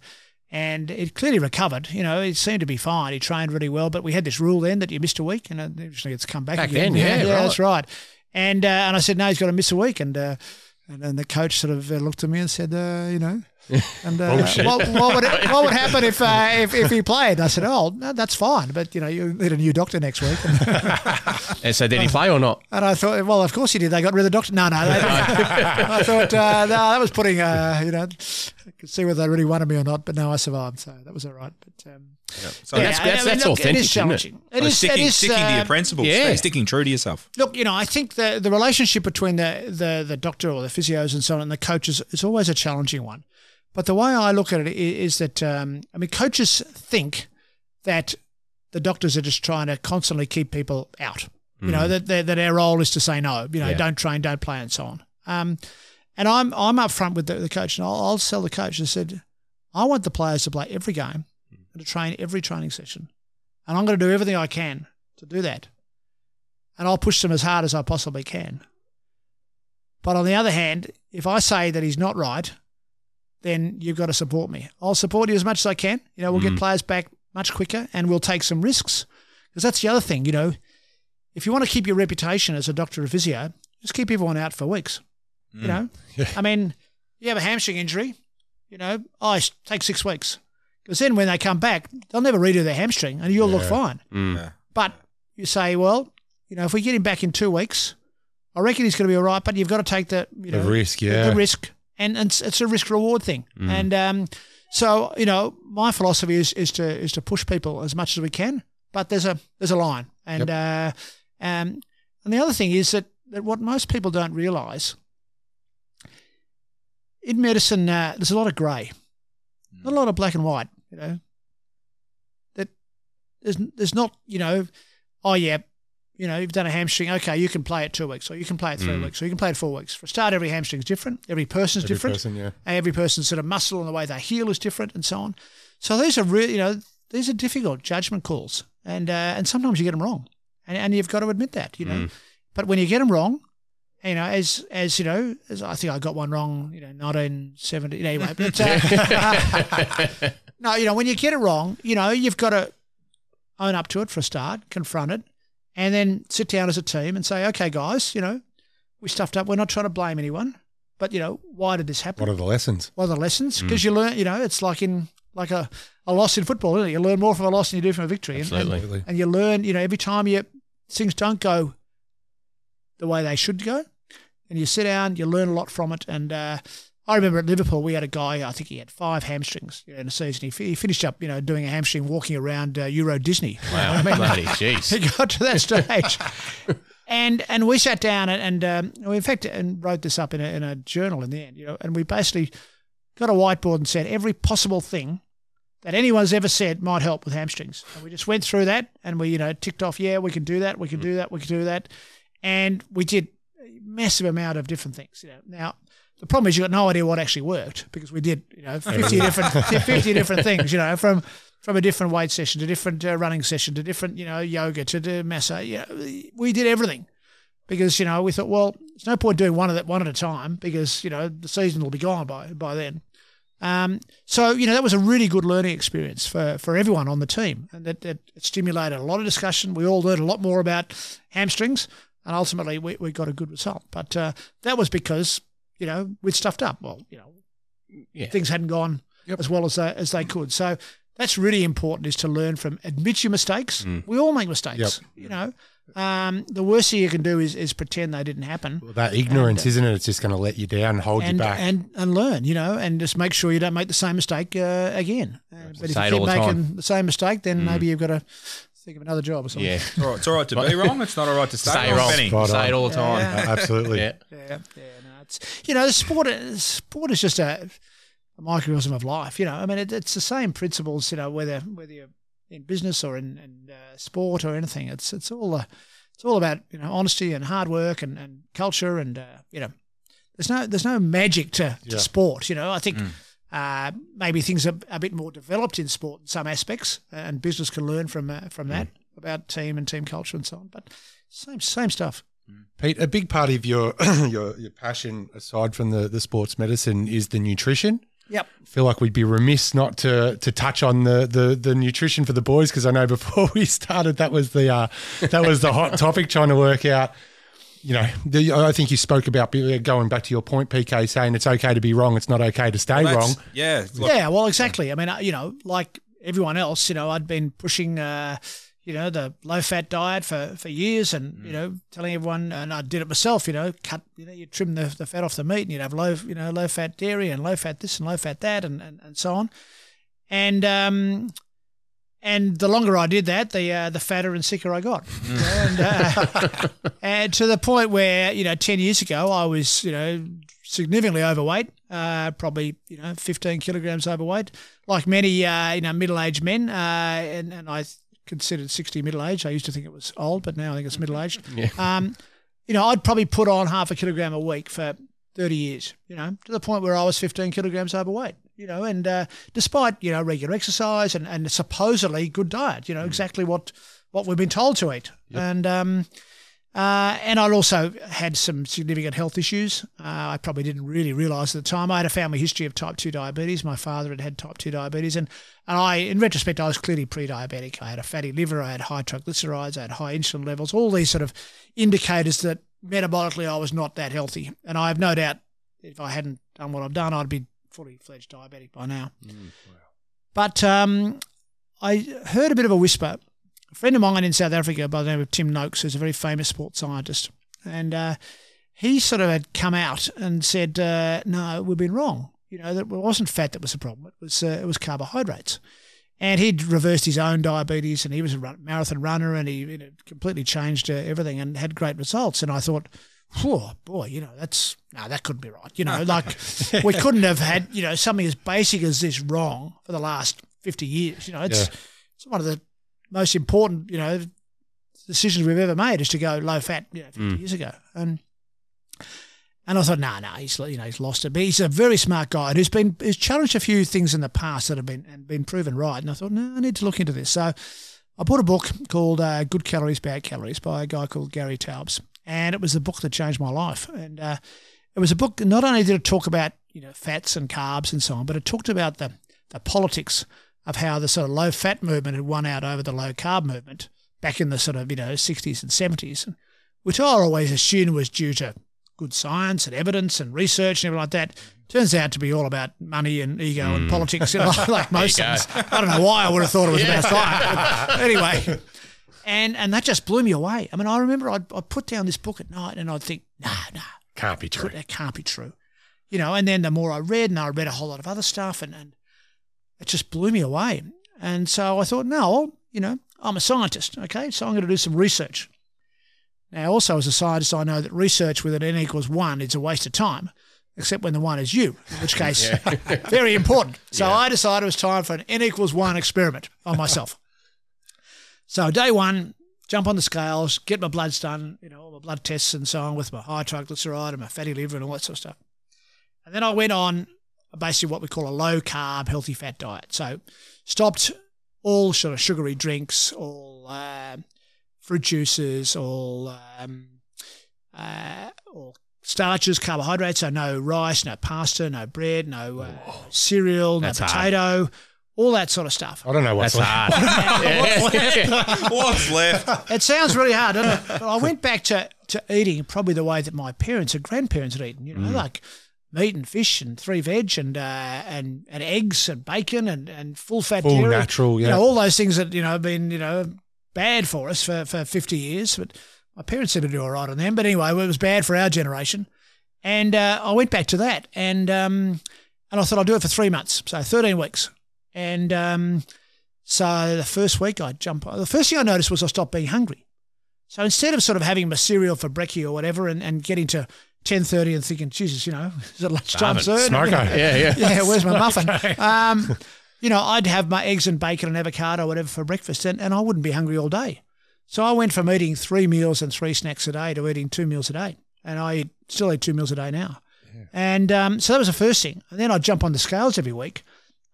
and it clearly recovered. You know, it seemed to be fine. He trained really well, but we had this rule then that you missed a week, and eventually it's come back, Back again. then, yeah, yeah, right. that's right. And uh, and I said no, he's got to miss a week, and uh, and then the coach sort of uh, looked at me and said, uh, you know, and uh, <laughs> Bullshit. what, what would what would happen if uh, if if he played? I said, oh, no, that's fine, but you know, you need a new doctor next week. And, <laughs> so did he play or not? and I thought, well, of course he did. They got rid of the doctor. No, no, they. <laughs> I thought uh, no, that was putting, uh, you know, I could see whether they really wanted me or not. But no, I survived, so that was all right. But um, So yeah, that's- I that's- mean, that's look, authentic, It isn't is it? challenging. It so is- sticking it is, sticking to uh, your principles, yeah. sticking true to yourself. Look, you know, I think the, the relationship between the, the, the doctor or the physios and so on and the coaches is always a challenging one. But the way I look at it is that, um, I mean, coaches think that the doctors are just trying to constantly keep people out. You know, that, that, that our role is to say no, you know, Yeah. don't train, don't play, and so on. Um, and I'm I'm up front with the, the coach, and I'll, I'll tell the coach, I said, I want the players to play every game and to train every training session. And I'm going to do everything I can to do that and I'll push them as hard as I possibly can. But on the other hand, if I say that he's not right, then you've got to support me. I'll support you as much as I can. You know, we'll get mm. players back much quicker and we'll take some risks. Because that's the other thing, you know, if you want to keep your reputation as a doctor or physio, just keep everyone out for weeks. You mm. know, <laughs> I mean, you have a hamstring injury, you know, oh, take six weeks. Because then when they come back, they'll never redo their hamstring and you'll look Yeah. fine. Mm. Yeah. But you say, well, you know, if we get him back in two weeks, I reckon he's going to be all right. But you've got to take the you The know risk, the- yeah. the risk, and, it's, it's a risk reward thing. And um, so you know, my philosophy is is to is to push people as much as we can, but there's a there's a line, and uh, um, and the other thing is that that what most people don't realise in medicine, uh, there's a lot of grey, not a lot of black and white. You know, that there's there's not you know, oh yeah, you know you've done a hamstring, okay, you can play it two weeks, or you can play it three weeks, or you can play it four weeks. For a start, every hamstring is different. Every person's Every different. person, yeah. And every person's sort of muscle and the way they heal is different, and so on. So these are really, you know, these are difficult judgment calls, and uh, and sometimes you get them wrong, and and you've got to admit that, you know. But when you get them wrong, you know, as as you know, as I think I got one wrong, you know, nineteen seventy anyway. But uh, <laughs> <laughs> no, you know, when you get it wrong, you know, you've got to own up to it for a start, confront it, and then sit down as a team and say, okay, guys, you know, we stuffed up. We're not trying to blame anyone, but you know, why did this happen? What are the lessons? What are the lessons? Because you learn, you know, it's like in like a, a loss in football, isn't it? You learn more from a loss than you do from a victory. And- Absolutely. And, Absolutely. and you learn, you know, every time you things don't go the way they should go, and you sit down, you learn a lot from it. And uh, I remember at Liverpool, we had a guy, I think he had five hamstrings you know, in a season. He, he finished up, you know, doing a hamstring walking around uh, Euro Disney. Wow, I mean, bloody <laughs> jeez. he got to that stage. <laughs> and and we sat down and, and um, we in fact and wrote this up in a, in a journal in the end, you know, and we basically got a whiteboard and said every possible thing that anyone's ever said might help with hamstrings. And we just went through that and we, you know, ticked off, yeah, we can do that, we can do that, we can do that. And we did a massive amount of different things. You know. Now the problem is you got no idea what actually worked because we did, you know, fifty different <laughs> fifty different things, you know, from from a different weight session to different uh, running session to different, you know, yoga to the massage. You know, we did everything because you know we thought, well, there's no point doing one of that one at a time because you know the season will be gone by by then. Um, so you know that was a really good learning experience for, for everyone on the team, and that, that stimulated a lot of discussion. We all learned a lot more about hamstrings, and ultimately we, we got a good result. But uh, that was because you know we'd stuffed up. Well, you know, Yeah. things hadn't gone as well as they, as they could. So that's really important is to learn from admit your mistakes. We all make mistakes. Yep. You know, um, the worst thing you can do is, is pretend they didn't happen Well, that ignorance, isn't it? It's just going to let you down and hold and, you back. and and learn, you know, and just make sure you don't make the same mistake uh, again. Uh, but if you keep the making time. Mm. the same mistake, then maybe you've got to think of another job or something. Yeah. It's all right, it's all right to be <laughs> wrong. It's not all right to stay, Stay wrong, wrong. Say it all the time. Uh, absolutely. Yeah. yeah, yeah. It's you know, the sport. Sport is just a, a microcosm of life. You know, I mean, it, it's the same principles. You know, whether whether you're in business or in, in uh, sport or anything, it's it's all uh, it's all about you know honesty and hard work and, and culture and uh, you know, there's no there's no magic to, to sport. You know, I think. Uh, maybe things are a bit more developed in sport in some aspects, and business can learn from uh, from that about team and team culture and so on. But same same stuff. Pete, a big part of your <coughs> your your passion, aside from the the sports medicine, is the nutrition. Yep. I feel like we'd be remiss not to to touch on the the, the nutrition for the boys because I know before <laughs> we started that was the uh, that was the hot topic trying to work out. You know, the, I think you spoke about going back to your point, PK, saying it's okay to be wrong, it's not okay to stay That's- wrong. Yeah. look, yeah, well, exactly. I mean, uh, you know, like everyone else, you know, I'd been pushing, uh, you know, the low fat diet for, for years and, you know, telling everyone, and I did it myself, you know, cut, you know, you trim the, the fat off the meat and you'd have low, you know, low fat dairy and low fat this and low fat that and, and, and so on. And, um, and the longer I did that, the uh, the fatter and sicker I got, You know, and uh, <laughs> and to the point where you know ten years ago I was you know significantly overweight, uh, probably you know fifteen kilograms overweight, like many uh, you know middle aged men, uh, and and I considered sixty middle aged. I used to think it was old, but now I think it's middle aged. <laughs> Yeah. Um, you know, I'd probably put on half a kilogram a week for 30 years, you know, to the point where I was 15 kilograms overweight, you know, and uh, despite, you know, regular exercise and, and supposedly good diet, you know, exactly what, what we've been told to eat. And, um, uh, and I'd also had some significant health issues. Uh, I probably didn't really realise at the time. I had a family history of type 2 diabetes. My father had had type 2 diabetes. And, and I, in retrospect, I was clearly pre diabetic. I had a fatty liver, I had high triglycerides, I had high insulin levels, all these sort of indicators that metabolically I was not that healthy. And I have no doubt if I hadn't done what I've done, I'd be fully fledged diabetic by now. But um, I heard a bit of a whisper. A friend of mine in South Africa by the name of Tim Noakes, who's a very famous sports scientist, and uh, he sort of had come out and said, uh, "No, we've been wrong. You know that it wasn't fat that was the problem. It was uh, it was carbohydrates." And he'd reversed his own diabetes, and he was a run, marathon runner, and he you know, completely changed uh, everything and had great results. And I thought, oh boy, you know, that's no, that couldn't be right. You know, <laughs> like we couldn't have had you know something as basic as this wrong for the last fifty years. You know, it's Yeah. it's one of the most important you know decisions we've ever made is to go low fat you know 50 years ago. And and I thought no no he's you know he's lost it. But he's a very smart guy and who's been who's challenged a few things in the past that have been and been proven right. And I thought no I need to look into this. So I bought a book called uh, Good Calories Bad Calories by a guy called Gary Taubes. And it was the book that changed my life. And uh, it was a book not only did it talk about you know fats and carbs and so on but it talked about the the politics of how the sort of low fat movement had won out over the low carb movement back in the sort of you know 60s and 70s, which I always assumed was due to good science and evidence and research and everything like that. Turns out to be all about money and ego and mm. politics, you know, <laughs> like most things. I don't know why I would have thought it was about science. Anyway, and and that just blew me away. I mean, I remember I'd, I'd put down this book at night and I'd think, nah, nah, Can't be true. that can't be true. You know, and then the more I read, and I read a whole lot of other stuff, and, and it just blew me away. And so I thought, no, you know, I'm a scientist, okay, so I'm going to do some research. Now, also as a scientist, I know that research with an n equals one is a waste of time, except when the one is you, in which <laughs> case, <laughs> very important. So I decided it was time for an n equals one experiment on myself. <laughs> So day one, jump on the scales, get my bloods done, you know, all my blood tests and so on with my high triglyceride and my fatty liver and all that sort of stuff. And then I went on basically what we call a low carb, healthy fat diet. So stopped all sort of sugary drinks, all um fruit juices, all um, uh, all starches, carbohydrates. So no rice, no pasta, no bread, no uh, cereal, no That's hard. potato, all that sort of stuff. I don't know what's That's left. hard. <laughs> <laughs> What's left? It sounds really hard, doesn't it? But I went back to, to eating probably the way that my parents and grandparents had eaten, you know, like meat and fish and three veg and uh, and and eggs and bacon and, and full fat Full dairy. natural, You yeah. know, all those things that, you know, have been, you know, bad for us for, for 50 years. But my parents seemed to do all right on them. But anyway, it was bad for our generation. And uh, I went back to that and um, and I thought I'll do it for three months, so 13 weeks. And um, so the first week I jump. The first thing I noticed was I stopped being hungry. So instead of sort of having my cereal for brekkie or whatever, and, and getting to ten thirty and thinking, Jesus, you know, <laughs> is it lunchtime Starving. soon? Smoko. <laughs> yeah, yeah. yeah, where's my <laughs> muffin? Um, you know, I'd have my eggs and bacon and avocado, whatever, for breakfast, and, and I wouldn't be hungry all day. So I went from eating three meals and three snacks a day to eating two meals a day, and I still eat two meals a day now. And um, so that was the first thing. And then I'd jump on the scales every week,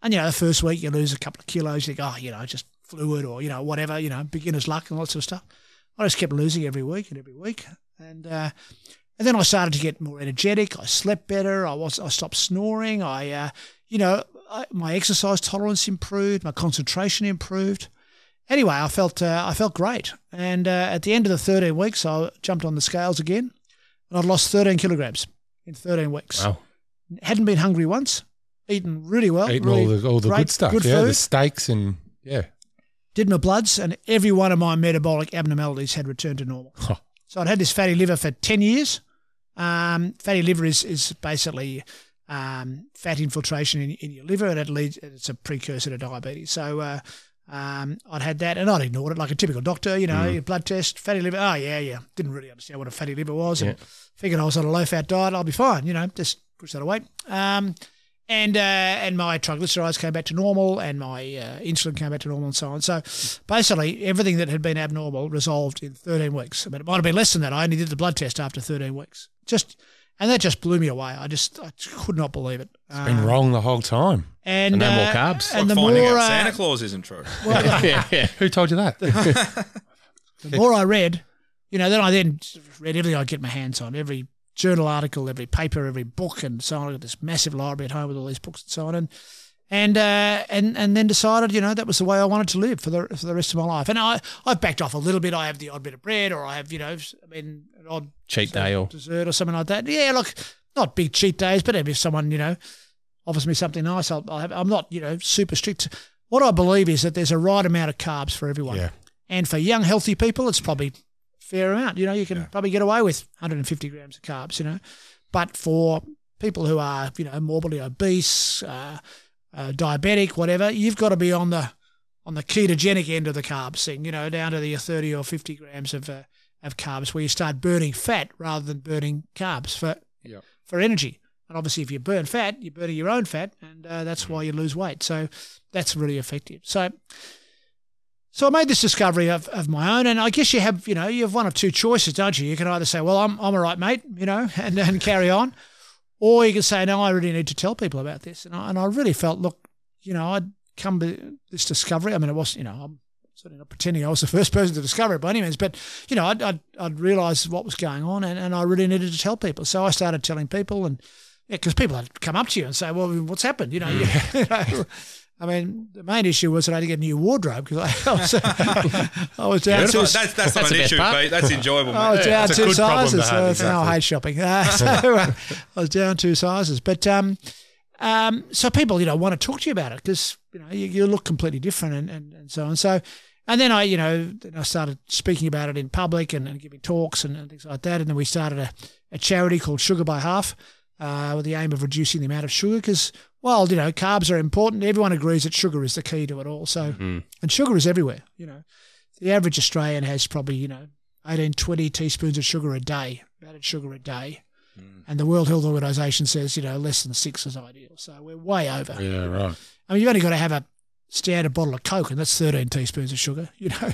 and you know, the first week you lose a couple of kilos, you think, oh, you know, just fluid or you know, whatever, you know, beginner's luck and all that sort of stuff. I just kept losing every week and every week, and uh, and then I started to get more energetic. I slept better. I was I stopped snoring. I uh, you know I, my exercise tolerance improved. My concentration improved. Anyway, I felt uh, I felt great. And uh, at the end of the 13 weeks, I jumped on the scales again, and I'd lost 13 kilograms in 13 weeks. Wow. Hadn't been hungry once. Eaten really well. Eating really all the all the great, good stuff. Good yeah, food the steaks and yeah. did my bloods, and every one of my metabolic abnormalities had returned to normal. Huh. <laughs> So I'd had this fatty liver for 10 years. Um, fatty liver is, is basically um, fat infiltration in, in your liver, and it leads, it's a precursor to diabetes. So uh, um, I'd had that, and I'd ignored it like a typical doctor, you know, your blood test, fatty liver. Oh, yeah, yeah. Didn't really understand what a fatty liver was, and figured I was on a low fat diet, I'll be fine, you know, just push that away. Um, and uh, and my triglycerides came back to normal, and my uh, insulin came back to normal, and so on. So basically, everything that had been abnormal resolved in 13 weeks. I mean, it might have been less than that. I only did the blood test after 13 weeks. Just and that just blew me away. I just I could not believe it. Been Um, been wrong the whole time. and, And no more uh, carbs. And like the finding more out uh, Santa Claus isn't true. <laughs> <laughs> yeah, yeah. Who told you that? <laughs> the more I read, you know, then I then read everything I get my hands on, every journal article, every paper, every book, and so on. I got this massive library at home with all these books and so on, and and uh, and and then decided, you know, that was the way I wanted to live for the for the rest of my life. And I I've backed off a little bit. I have the odd bit of bread, or I have, you know, I mean, an odd Cheat day or dessert or something like that. Yeah, look, not big cheat days, but if someone, you know, offers me something nice, I'll, I'll have. I'm not, you know, super strict. What I believe is that there's a right amount of carbs for everyone. Yeah. And for young, healthy people, it's probably a fair amount. You know, you can probably get away with 150 grams of carbs, you know. But for people who are, you know, morbidly obese, uh, uh, diabetic, whatever, you've got to be on the on the ketogenic end of the carbs thing, you know, down to the 30 or 50 grams of uh, of carbs, where you start burning fat rather than burning carbs for Yep. for energy. And obviously, if you burn fat, you're burning your own fat, and uh, that's why you lose weight. So that's really effective. So, so I made this discovery of, of my own, and I guess you have, you know, you have one of two choices, don't you? You can either say, "Well, I'm I'm all right, mate," you know, <laughs> and and carry on, or you can say, "No, I really need to tell people about this." And I, and I really felt, look, you know, I'd come to this discovery. I mean, it wasn't, you know, I'm certainly not pretending I was the <laughs> first person to discover it by any means, but you know, I'd I'd, I'd realised what was going on, and, and I really needed to tell people. So I started telling people, and yeah, because people had come up to you and say, "Well, what's happened?" You know, you, <laughs> you know. I mean, the main issue was that I had to get a new wardrobe because I, <laughs> I was, I was down That's, two, not, that's, that's, not an issue, part. Pete. That's enjoyable, I was down it's a two good problem to sizes. so it's no, I hate shopping. Uh, <laughs> so uh, I was down two sizes, but um, um, so people, you know, want to talk to you about it because you know you, you look completely different and, and, and so on. So, and then I, you know, then I started speaking about it in public and, and giving talks and, and things like that. And then we started a, a charity called Sugar by Half uh, with the aim of reducing the amount of sugar because, well, you know, carbs are important. Everyone agrees that sugar is the key to it all. So, mm-hmm. and sugar is everywhere. You know, the average Australian has probably, you know, 18, 20 teaspoons of sugar a day, added sugar a day. Mm. And the World Health Organization says, you know, less than six is ideal. So we're way over. Yeah, right. I mean, you've only got to have a standard bottle of Coke, and that's 13 teaspoons of sugar. <laughs> You know,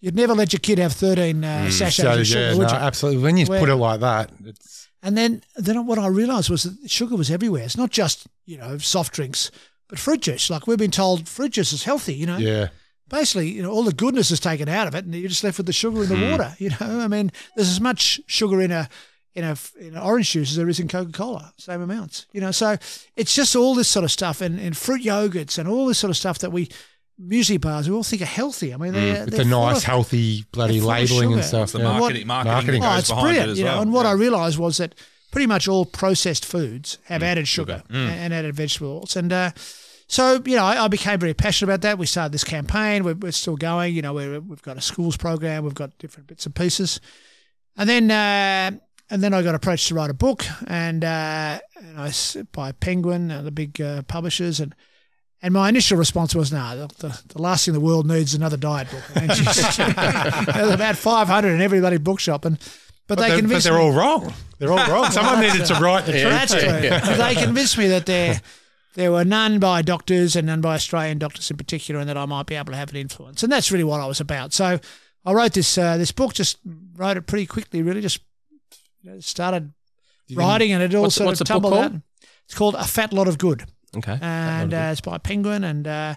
you'd never let your kid have 13 uh, mm. sachets So, of sugar, yeah, would no, you? absolutely. When you Where- put it like that, it's And then, then what I realised was that sugar was everywhere. It's not just you know soft drinks, but fruit juice. Like we've been told, fruit juice is healthy. You know, yeah. basically, you know, all the goodness is taken out of it, and you're just left with the sugar in the hmm. water. <laughs> You know, I mean, there's as much sugar in a in a in orange juice as there is in Coca Cola, same amounts. You know, so it's just all this sort of stuff, and, and fruit yogurts, and all this sort of stuff that we muesli bars we all think are healthy. I mean, they're, With they're the full nice, of- hehealthy bloody they're full of labelling and sugar. stuff. The yeah. marketing, marketing, Marketing. that Oh, goes it's behind brilliant. it as you know, well. and what Yeah. I realised was that pretty much all processed foods Mm. have added sugar and, and added vegetable oils. And uh, so, you know, I, I became very passionate about that. We started this campaign. We're, we're still going. You know, we're, we've got a schools program. We've got different bits and pieces. And then, uh, and then I got approached to write a book, and, uh, and I s by Penguin, uh, the big uh, publishers, and and my initial response was, "No, the, the, the last thing the world needs is another diet book." I mean, <laughs> There's about 500 in every bloody bookshop, and but, But, they they're, but convinced they're me. all wrong. They're all wrong. Someone needed to write the truth. That's true. <laughs> They convinced me that there there were none by doctors and none by Australian doctors in particular, and that I might be able to have an influence. And that's really what I was about. So I wrote this uh, this book. Just wrote it pretty quickly. Really, just you know, started writing, and it all What's- sort what's of the tumbled out. It's called A Fat Lot of Good Okay. and uh, it's by Penguin, and uh,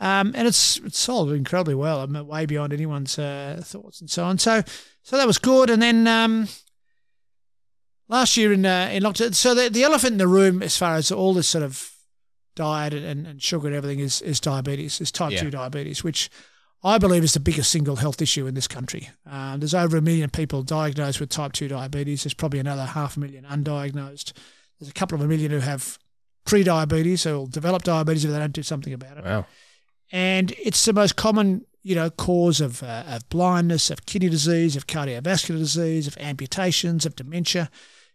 um, and it's it's sold incredibly well. I mean, way beyond anyone's uh, thoughts and so on. So so that was good. And then um, last year in uh, in lockdown, so the, the elephant in the room, as far as all this sort of diet and, and sugar and everything, is is diabetes, is type Yeah. two diabetes, which. I believe is the biggest single health issue in this country. Uh, there's over a million people diagnosed with type 2 diabetes. There's probably another half a million undiagnosed. There's a couple of a million who have pre-diabetes or develop diabetes if they don't do something about it. Wow. And it's the most common, you know, cause of, uh, of blindness, of kidney disease, of cardiovascular disease, of amputations, of dementia.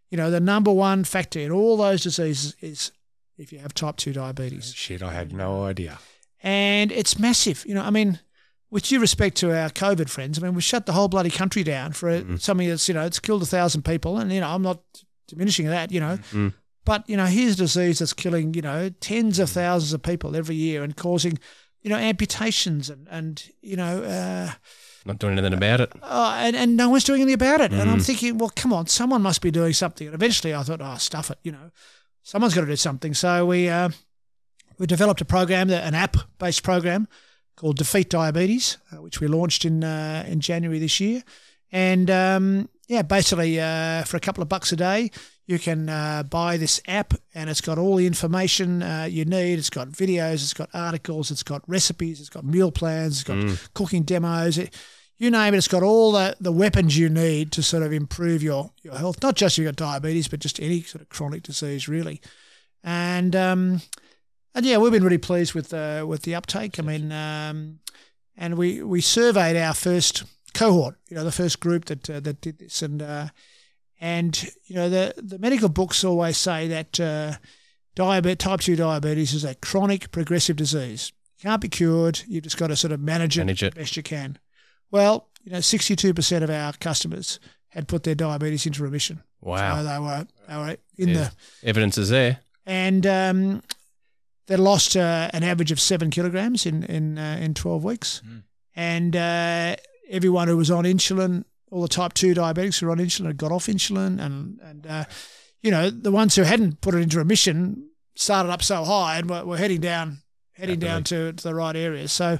You know, the number one factor in all those diseases is if you have type 2 diabetes. Shit, I had no idea. And it's massive. You know, I mean, with due respect to our COVID friends, I mean, we shut the whole bloody country down for a something that's, you know, it's killed a thousand people. And, you know, I'm not diminishing that, you know. Mm. But, you know, here's a disease that's killing, you know, tens of thousands of people every year and causing, you know, amputations and, and you know, uh, Not doing anything about it. oh, and, and no one's doing anything about it. And I'm Mm. thinking, well, come on, someone must be doing something. And eventually I thought, oh, stuff it, you know, someone's got to do something. So we, uh, we developed a program, an app-based program called Defeat Diabetes, uh, which we launched in uh, in January this year. And um, yeah, basically uh, for a couple of bucks a day, you can uh, buy this app, and it's got all the information uh, you need. It's got videos, it's got articles, it's got recipes, it's got meal plans, it's got cooking demos. It, you name it, it's got all the, the weapons you need to sort of improve your, your health. Not just if you've got diabetes, but just any sort of chronic disease, really. And um, and yeah, we've been really pleased with uh, with the uptake. I mean, um, and we we surveyed our first cohort, you know, the first group that uh, that did this, and uh, and you know the the medical books always say that uh, diabetes, type two diabetes is a chronic progressive disease. Can't be cured. You've just got to sort of manage it, Manage it. best you can. Well, you know, sixty two percent of our customers had put their diabetes into remission. Wow. So they were they were in Yeah. the Evidence is there. and um, they lost uh, an average of seven kilograms in in uh, in twelve weeks, and uh, everyone who was on insulin, all the type two diabetics who were on insulin, had got off insulin, and and uh, you know the ones who hadn't put it into remission started up so high and were, were heading down heading down to, to the right areas. So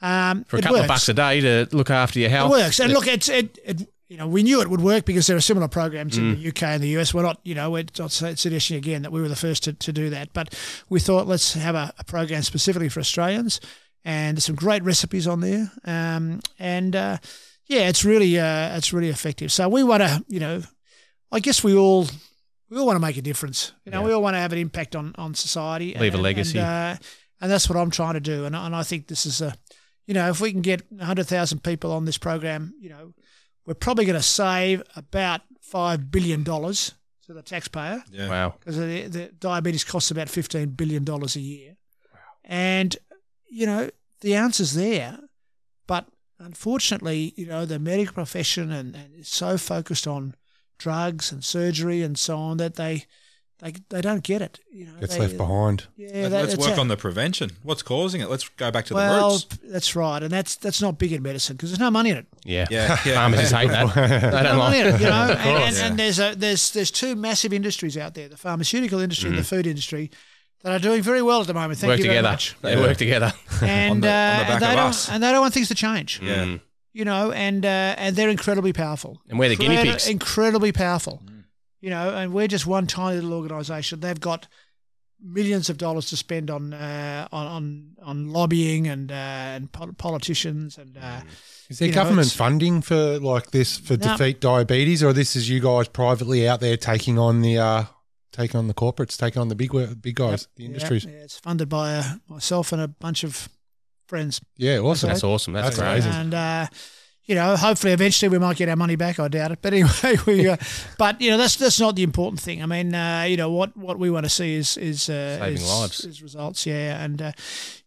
um, For a couple works. of bucks a day to look after your health, It works. And look, it's it, it. You know, we knew it would work because there are similar programs in the UK and the US. We're not, you know, we're not suggesting again that we were the first to, to do that, but we thought let's have a, a program specifically for Australians, and there's some great recipes on there. Um, and uh, yeah, it's really uh, it's really effective. So we want to, you know, I guess we all we all want to make a difference. You know, Yeah. we all want to have an impact on on society, Leave a legacy. and, uh, and that's what I'm trying to do. And and I think this is a you know, if we can get 100,000 people on this program, you know, we're probably going to save about $5 billion to the taxpayer Yeah. Wow. because the, the diabetes costs about $15 billion a year. Wow. And, you know, the answer's there. But unfortunately, you know, the medical profession and, and is so focused on drugs and surgery and so on that they they, they don't get it. You know, Gets they- left behind. Yeah, that- Let's work a- on the prevention. What's causing it? Let's go back to the well, roots. that's right, and that's that's not big in medicine because there's no money in it. Yeah. Yeah, <laughs> yeah. Pharmacists hate that. They don't No money like in it, you know. <laughs> and, and, Yeah. and there's a there's there's two massive industries out there: the pharmaceutical industry and the mm. food industry that are doing very well at the moment. Thank work you together. very much. They work together. <laughs> And, the- on the uh, back and they of don't us. and they don't want things to change. Yeah. Mm. You know, and uh, and they're incredibly powerful. And we're the guinea pigs. Incredibly powerful. Mm. You know, and we're just one tiny little organisation. They've got millions of dollars to spend on uh, on, on on lobbying and uh, and pol- politicians and uh, Is there You know, government it's- funding for like this for No. defeat diabetes, or this is you guys privately out there taking on the taking on the corporates, taking on the big big guys, the yeah, industries? yeah, it's funded by uh, myself and a bunch of friends. Yeah, awesome. That's awesome. That's, That's great. amazing. And uh, you know, hopefully, eventually, we might get our money back. I doubt it, <laughs> but anyway, we. Uh, but you know, that's that's not the important thing. I mean, uh, you know, what what we want to see is is uh, Saving is, lives. is results. Yeah, and uh,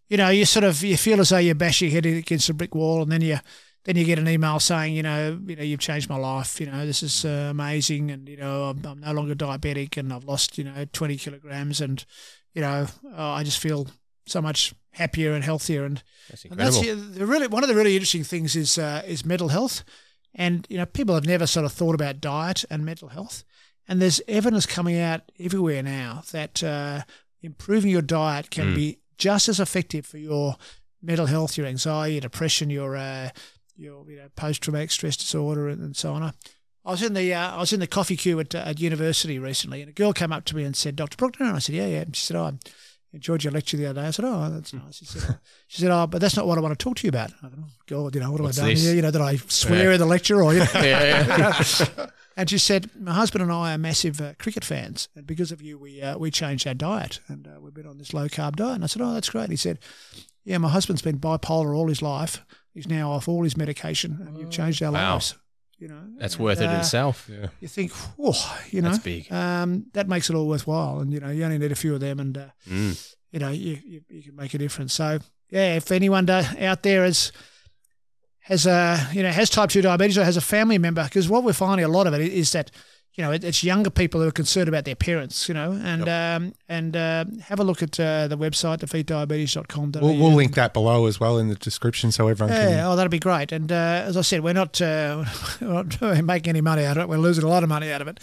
you know, you sort of you feel as though you bash your head against a brick wall, and then you. Then you get an email saying, you know, you know, you've changed my life. You know, this is uh, amazing, and you know, I'm, I'm no longer diabetic, and I've lost, you know, 20 kilograms, and you know, oh, I just feel so much happier and healthier, and That's and that's incredible. the, the really one of the really interesting things is uh, is mental health, and you know people have never sort of thought about diet and mental health, and there's evidence coming out everywhere now that uh, improving your diet can Mm. be just as effective for your mental health, your anxiety, your depression, your uh, your you know post traumatic stress disorder, and, and so on. I, I was in the uh, I was in the coffee queue at, uh, at university recently, and a girl came up to me and said, "Dr. Brukner," and I said, "Yeah, yeah." And she said, "Oh, I enjoyed your lecture the other day." I said, "Oh, that's nice." She said, "She said, oh, but that's not what I want to talk to you about." I thought, "Oh God, you know, what have I done this? here? You know, that I swear in the lecture or?" You know? <laughs> Yeah, yeah. <laughs> And she said, "My husband and I are massive uh, cricket fans, and because of you, we uh, we changed our diet, and uh, we've been on this low carb diet." And I said, "Oh, that's great." And he said, "Yeah, my husband's been bipolar all his life. He's now off all his medication, and you've changed our Wow. lives." You know, That's And, worth it uh, itself. Yeah. You think, oh, you know, That's big. Um, that makes it all worthwhile, and you know, you only need a few of them, and uh, Mm. you know, you, you, you can make a difference. So, yeah, if anyone do, out there is has a you know has type two diabetes or has a family member, because what we're finding a lot of it is that you know it, it's younger people who are concerned about their parents, you know, and um, and uh, have a look at uh, the website defeatdiabetes.com. We'll, we'll link that below as well in the description so everyone Yeah, can. oh, that'd be great. And uh, as I said, we're not, uh, <laughs> we're not <laughs> making any money out of it. We're losing a lot of money out of it,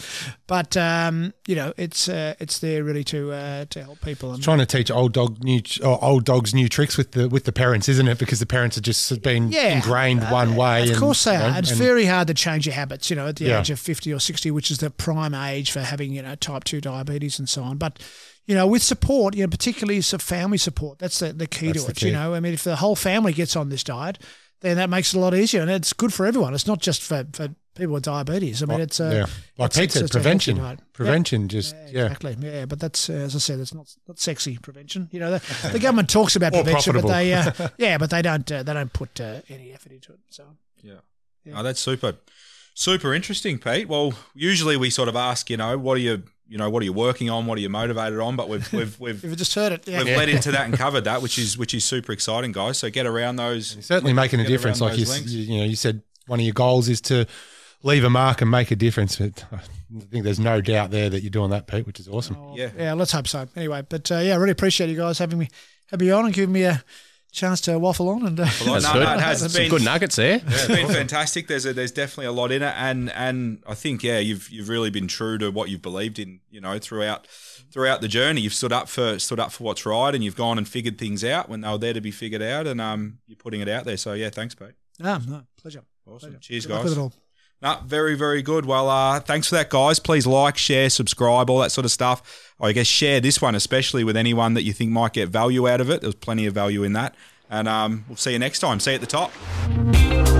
but um, you know, it's uh, it's there really to uh, to help people. And, Trying to teach old dog new old dogs new tricks with the with the parents, isn't it? Because the parents have just been Yeah. ingrained one way. Of and, course they you know, are. It's very hard to change your habits, you know, at the Yeah. age of 50 or 60, which is the prime age for having, you know, type 2 diabetes and so on. But, you know, with support, you know, particularly some family support, that's the, the key That's to the it. key. You know, I mean, if the whole family gets on this diet, then that makes it a lot easier. And it's good for everyone. It's not just for, for people with diabetes. I mean, it's, uh, yeah, like it's- Pete it's said, just a prevention, diet. prevention, just Yeah, yeah. exactly. Yeah, but that's uh, as I said, it's not not sexy prevention. You know, the, the government talks about <laughs> Or prevention, but they uh, <laughs> yeah, but they don't uh, they don't put uh, any effort into it. So Yeah. Yeah. Oh, that's super, super interesting, Pete. Well, usually we sort of ask, you know, what are you, you know, what are you working on? What are you motivated on? But we've <laughs> we've we've if you just heard it, yeah. we've led into that and covered that, which is <laughs> which is super exciting, guys. So get around those. You're certainly making a difference. Like you, those s- links. you, you know, you said one of your goals is to leave a mark and make a difference. But <laughs> I think there's no doubt there that you're doing that, Pete, which is awesome. Oh, Yeah. yeah. Let's hope so. Anyway, but uh, yeah, I really appreciate you guys having me having me on and giving me a chance to waffle on. And uh, Well, That's no, good. no, it has. Some been- good nuggets there. it's been fantastic. There's a, there's definitely a lot in it, and and I think yeah, you've you've really been true to what you've believed in. You know, throughout throughout the journey, you've stood up for stood up for what's right, and you've gone and figured things out when they were there to be figured out, and um, you're putting it out there. So yeah, thanks, Pete. no, no, pleasure. Awesome. pleasure. Cheers, Good luck guys. No, very, very good. Well, uh, thanks for that, guys. Please like, share, subscribe, all that sort of stuff. I guess share this one, especially with anyone that you think might get value out of it. There's plenty of value in that. And um, we'll see you next time. See you at the top.